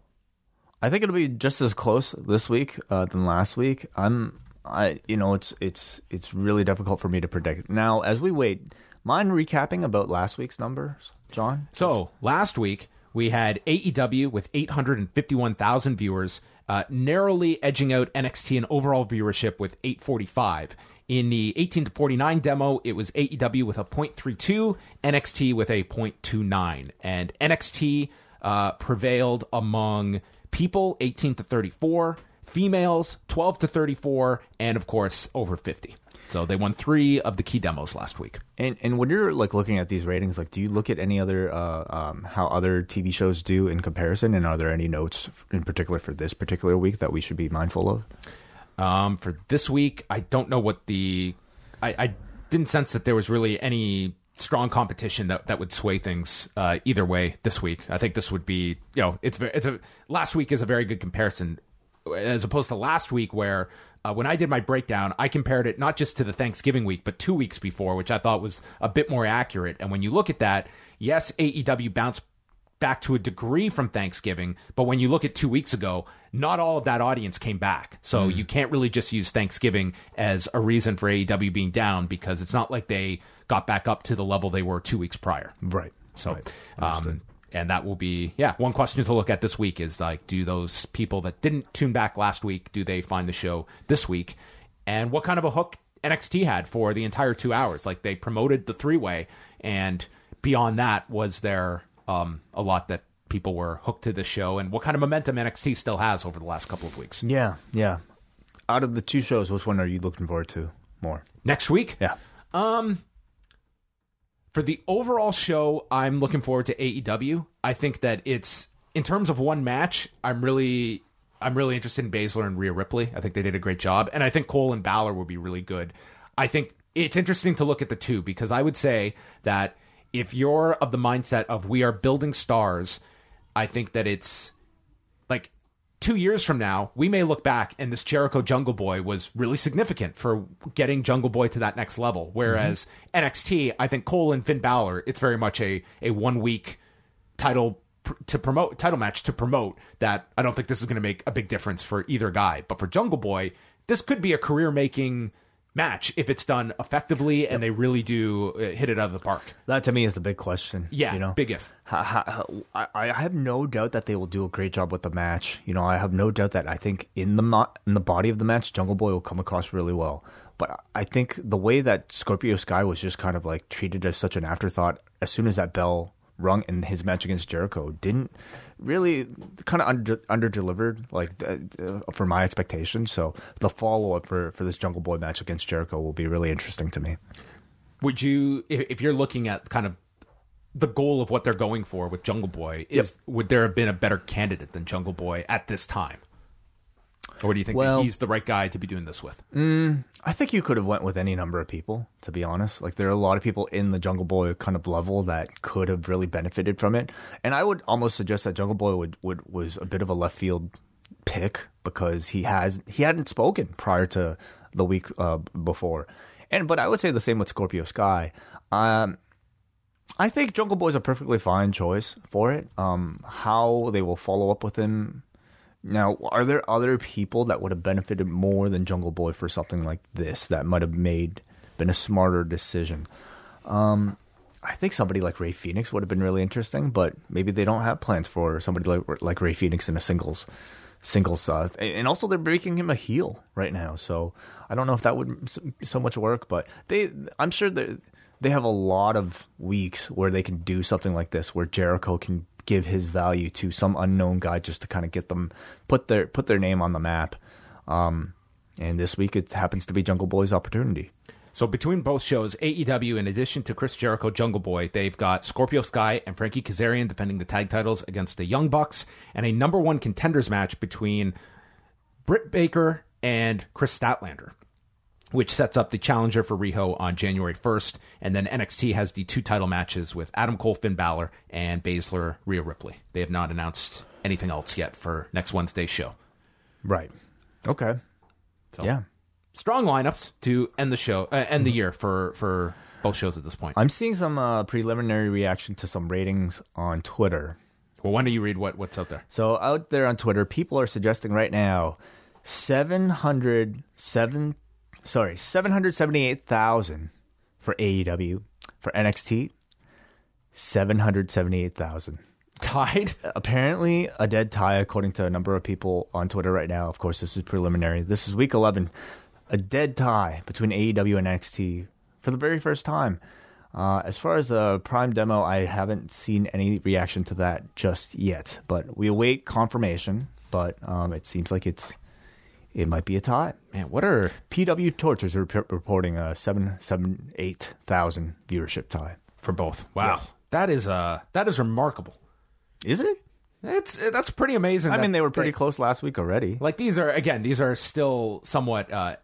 I think it'll be just as close this week uh, than last week. I'm, I, you know, it's it's it's really difficult for me to predict. Now, as we wait, mind recapping about last week's numbers, John? So last week we had AEW with 851,000 viewers, uh, narrowly edging out NXT in overall viewership with 845. In the 18 to 49 demo, it was AEW with a 0.32, NXT with a 0.29, and NXT uh, prevailed among people 18 to 34, females 12 to 34, and of course over 50. So they won three of the key demos last week. And and when you're like looking at these ratings, like, do you look at any other uh, um, how other TV shows do in comparison? And are there any notes in particular for this particular week that we should be mindful of? Um, for this week, I don't know what the. I, I didn't sense that there was really any strong competition that, that would sway things uh, either way this week. I think this would be, you know, it's it's a last week is a very good comparison as opposed to last week where. Uh, when I did my breakdown, I compared it not just to the Thanksgiving week, but two weeks before, which I thought was a bit more accurate. And when you look at that, yes, AEW bounced back to a degree from Thanksgiving, but when you look at two weeks ago, not all of that audience came back. So you can't really just use Thanksgiving as a reason for AEW being down because it's not like they got back up to the level they were two weeks prior. Right. So, um, and that will be yeah. One question to look at this week is like, do those people that didn't tune back last week do they find the show this week? And what kind of a hook NXT had for the entire two hours? Like they promoted the three way, and beyond that, was there um, a lot that people were hooked to the show? And what kind of momentum NXT still has over the last couple of weeks? Yeah, yeah. Out of the two shows, which one are you looking forward to more? Next week, Yeah. For the overall show, I'm looking forward to AEW. I think that it's in terms of one match, I'm really I'm really interested in Baszler and Rhea Ripley. I think they did a great job, and I think Cole and Balor will be really good. I think it's interesting to look at the two because I would say that if you're of the mindset of we are building stars, I think that it's two years from now, we may look back and this Jericho Jungle Boy was really significant for getting Jungle Boy to that next level. Whereas mm-hmm. NXT, I think Cole and Finn Balor, it's very much a, a one week title pr- to promote title match to promote that I don't think this is going to make a big difference for either guy. But for Jungle Boy, this could be a career making match if it's done effectively and they really do uh, hit it out of the park. That to me is the big question. Yeah, you know, big if. I, I have no doubt that they will do a great job with the match. You know, I have no doubt that I think in the mo- in the body of the match, Jungle Boy will come across really well. But I think the way that Scorpio Sky was just kind of like treated as such an afterthought as soon as that bell rung in his match against Jericho didn't really kind of under under delivered like uh, for my expectations. So the follow up for for this Jungle Boy match against Jericho will be really interesting to me. Would you, if, if you're looking at kind of the goal of what they're going for with Jungle Boy, is would there have been a better candidate than Jungle Boy at this time? Or do you think Well- that he's the right guy to be doing this with? I think you could have went with any number of people, to be honest. Like there are a lot of people in the Jungle Boy kind of level that could have really benefited from it. And I would almost suggest that Jungle Boy would, would was a bit of a left field pick because he has he hadn't spoken prior to the week uh, before. And but I would say the same with Scorpio Sky. Um, I think Jungle Boy is a perfectly fine choice for it. Um, how they will follow up with him now, are there other people that would have benefited more than Jungle Boy for something like this that might have made been a smarter decision? Um, I think somebody like Rey Fenix would have been really interesting, but maybe they don't have plans for somebody like like Rey Fenix in a singles singles. Uh, and also, they're breaking him a heel right now, so I don't know if that would so much work. But they, I'm sure that they have a lot of weeks where they can do something like this, where Jericho can give his value to some unknown guy just to kind of get them put their put their name on the map. Um, and this week it happens to be Jungle Boy's opportunity. So between both shows, AEW, in addition to Chris Jericho, Jungle Boy, they've got Scorpio Sky and Frankie Kazarian defending the tag titles against the Young Bucks, and a number one contenders match between Britt Baker and Kris Statlander, which sets up the challenger for Riho on January 1st. And then NXT has the two title matches with Adam Cole, Finn Balor, and Baszler, Rhea Ripley. They have not announced anything else yet for next Wednesday's show. Right. Okay. So Yeah. strong lineups to end the show, uh, end the year for for both shows at this point. I'm seeing some uh, preliminary reaction to some ratings on Twitter. Well, why don't you read what, what's out there? So out there on Twitter, people are suggesting right now 707 sorry, 778,000 for AEW, for NXT 778,000. Tied? Apparently a dead tie according to a number of people on Twitter right now. Of course, this is preliminary. This is week 11. A dead tie between AEW and NXT for the very first time. Uh, as far as the Prime demo, I haven't seen any reaction to that just yet, but we await confirmation. But um, it seems like it's it might be a tie. Man, what are PW Tortures are rep- reporting a seven seven eight thousand viewership tie. for both? Wow, Yes. that is uh that is remarkable. Is it? It's that's pretty amazing. I mean, they were pretty that- close last week already. Like these are again, these are still somewhat uh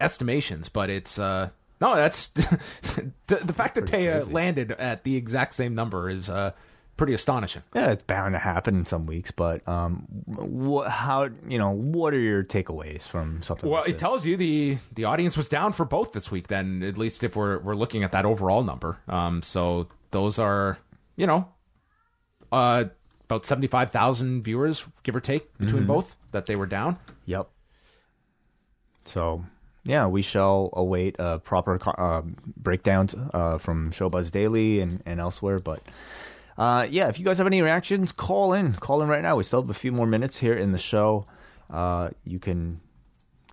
estimations, but it's uh no, that's the, the fact that they uh, landed at the exact same number is uh pretty astonishing. Yeah, it's bound to happen in some weeks, but um, what? How you know? What are your takeaways from something? Well, like it tells you the the audience was down for both this week. Then, at least if we're we're looking at that overall number. Um, so those are you know, uh, about seventy five thousand viewers, give or take, between both that they were down. Yep. So, yeah, we shall await uh, proper co- uh, breakdowns uh, from Showbuzz Daily and, and elsewhere. But uh, yeah, if you guys have any reactions, call in. Call in right now. We still have a few more minutes here in the show. Uh, you can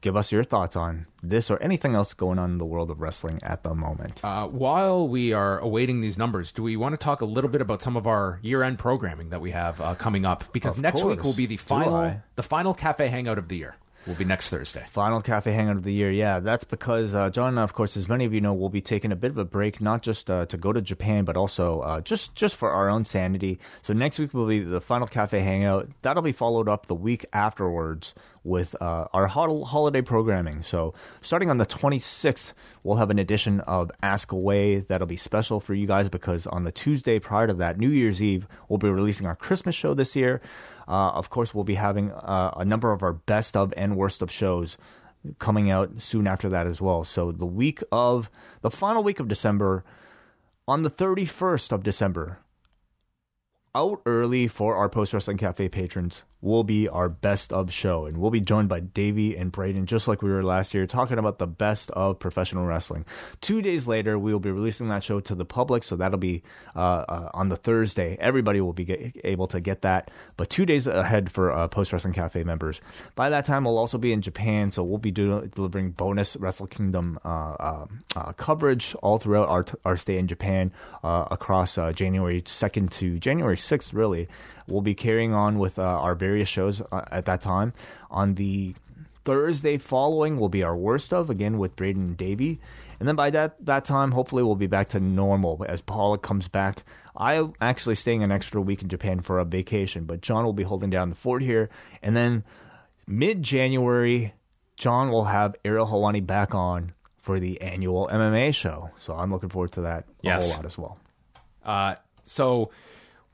give us your thoughts on this or anything else going on in the world of wrestling at the moment. Uh, while we are awaiting these numbers, do we want to talk a little bit about some of our year end programming that we have uh, coming up? Because Of next week will be the final the final cafe hangout of the year. Will be next Thursday. Final Cafe Hangout of the Year. Yeah, that's because, uh, John, of course, as many of you know, we'll be taking a bit of a break, not just uh, to go to Japan, but also uh, just, just for our own sanity. So next week will be the Final Cafe Hangout. That'll be followed up the week afterwards with uh, our hol- holiday programming. So starting on the 26th, we'll have an edition of Ask Away that'll be special for you guys because on the Tuesday prior to that, New Year's Eve, we'll be releasing our Christmas show this year. Uh, of course, we'll be having uh, a number of our best of and worst of shows coming out soon after that as well. So the week of the final week of December, on the 31st of December, out early for our Post Wrestling Cafe patrons, will be our best of show. And we'll be joined by Davey and Braden, just like we were last year, talking about the best of professional wrestling. Two days later, we will be releasing that show to the public. So that'll be uh, uh, on the Thursday. Everybody will be get, able to get that. But two days ahead for uh, Post Wrestling Cafe members. By that time, we'll also be in Japan. So we'll be doing, delivering bonus Wrestle Kingdom uh, uh, uh, coverage all throughout our, our stay in Japan across January 2nd to January 6th, really. We'll be carrying on with uh, our various shows uh, at that time. On the Thursday following will be our worst of, again with Braden and Davey. And then by that, that time, hopefully we'll be back to normal as Paula comes back. I'm actually staying an extra week in Japan for a vacation, but John will be holding down the fort here. And then mid January, John will have Ariel Helwani back on for the annual MMA show. So I'm looking forward to that a whole lot as well. Uh, so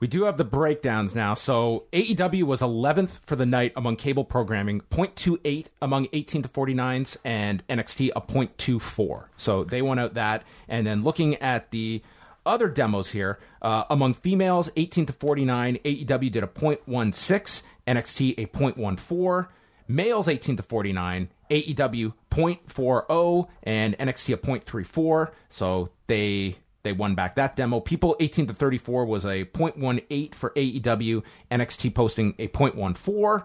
we do have the breakdowns now. So AEW was 11th for the night among cable programming, 0.28 among 18 to 49s, and NXT a 0.24. So they won out that. And then looking at the other demos here, uh, among females 18 to 49, AEW did a 0.16, NXT a 0.14. Males 18 to 49, AEW 0.40 and NXT a 0.34. So they they won back that demo. People 18 to 34 was a 0.18 for AEW. NXT posting a 0.14.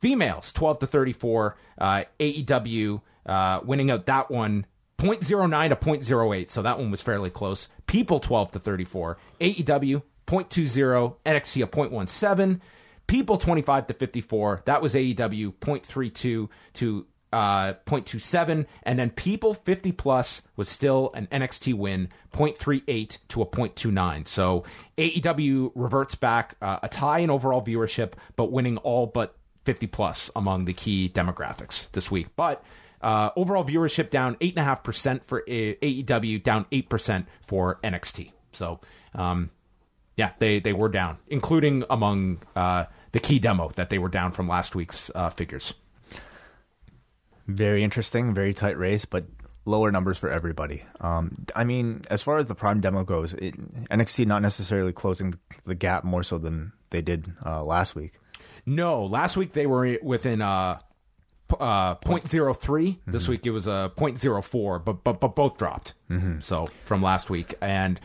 Females 12 to 34. Uh, AEW uh, winning out that one 0.09 to 0.08. So that one was fairly close. People 12 to 34. AEW 0.20. NXT a 0.17. People 25 to 54. That was AEW 0.32 to uh, 0.27, and then People 50 plus was still an NXT win, 0.38 to a 0.29. So AEW reverts back uh, a tie in overall viewership, but winning all but 50 plus among the key demographics this week. But uh, overall viewership down 8.5% for AEW, down 8% for NXT. So, um, yeah, they, they were down, including among uh, the key demo that they were down from last week's uh, figures. Very interesting, very tight race, but lower numbers for everybody. Um, I mean, as far as the prime demo goes, it, NXT not necessarily closing the gap more so than they did uh, last week. No, last week they were within uh, uh, 0.03. Mm-hmm. This week it was a uh, 0.04, but but but both dropped. Mm-hmm. So from last week and.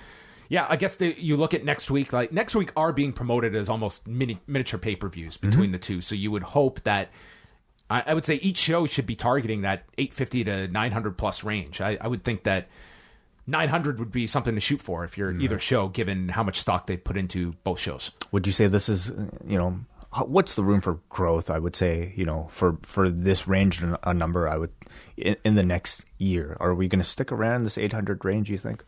Yeah, I guess the, you look at next week. Like next week are being promoted as almost mini, miniature pay per views between mm-hmm. the two. So you would hope that I, I, would say each show should be targeting that 850 to 900 plus range. I, I would think that 900 would be something to shoot for if you're mm-hmm. either show, given how much stock they put into both shows. Would you say this is, you know, what's the room for growth? I would say, you know, for for this range and a number, I would in, in the next year. Are we going to stick around this 800 range? You think?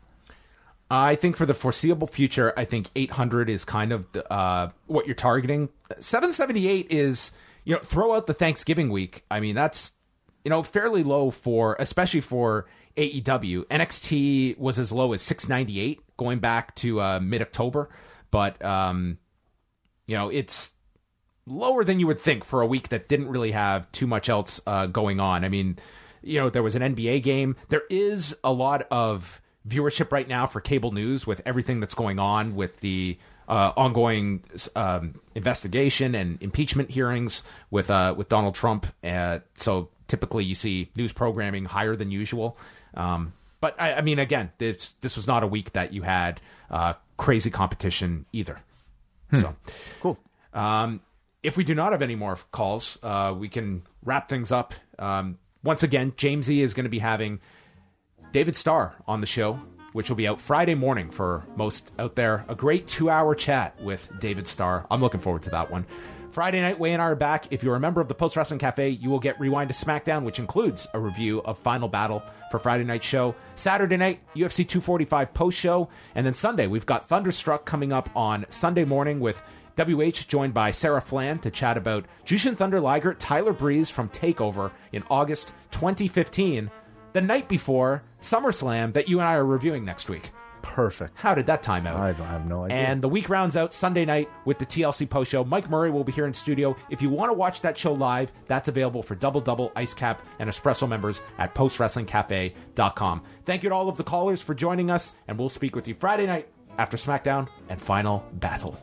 I think for the foreseeable future, I think 800 is kind of the, uh, what you're targeting. 778 is you know, throw out the Thanksgiving week. I mean, that's you know fairly low for especially for AEW. NXT was as low as 698 going back to uh, mid October, but um, you know it's lower than you would think for a week that didn't really have too much else uh, going on. I mean, you know, there was an NBA game. There is a lot of viewership right now for cable news with everything that's going on with the uh, ongoing um, investigation and impeachment hearings with uh, with Donald Trump. Uh, so typically, you see news programming higher than usual. Um, but I, I, mean, again, this this was not a week that you had uh, crazy competition either. Hmm. So cool. Um, if we do not have any more calls, uh, we can wrap things up. Um, once again, Jamesy is going to be having David Starr on the show which will be out Friday morning for most out there. A great two hour chat with David Starr. I'm looking forward to that one. Friday night, Wai and I are back. If you're a member of the Post Wrestling Cafe, you will get Rewind to SmackDown, which includes a review of Final Battle for Friday night show. Saturday night, UFC 245 post show. And then Sunday, we've got Thunderstruck coming up on Sunday morning with WH joined by Sarah Flan to chat about Jushin Thunder Liger, Tyler Breeze from TakeOver in August 2015 the night before SummerSlam that you and I are reviewing next week. Perfect. How did that time out? I have no idea. And the week rounds out Sunday night with the TLC post show. Mike Murray will be here in studio. If you want to watch that show live, that's available for Double Double, Ice Cap, and Espresso members at postwrestlingcafe.com. Thank you to all of the callers for joining us, and we'll speak with you Friday night after SmackDown and Final Battle.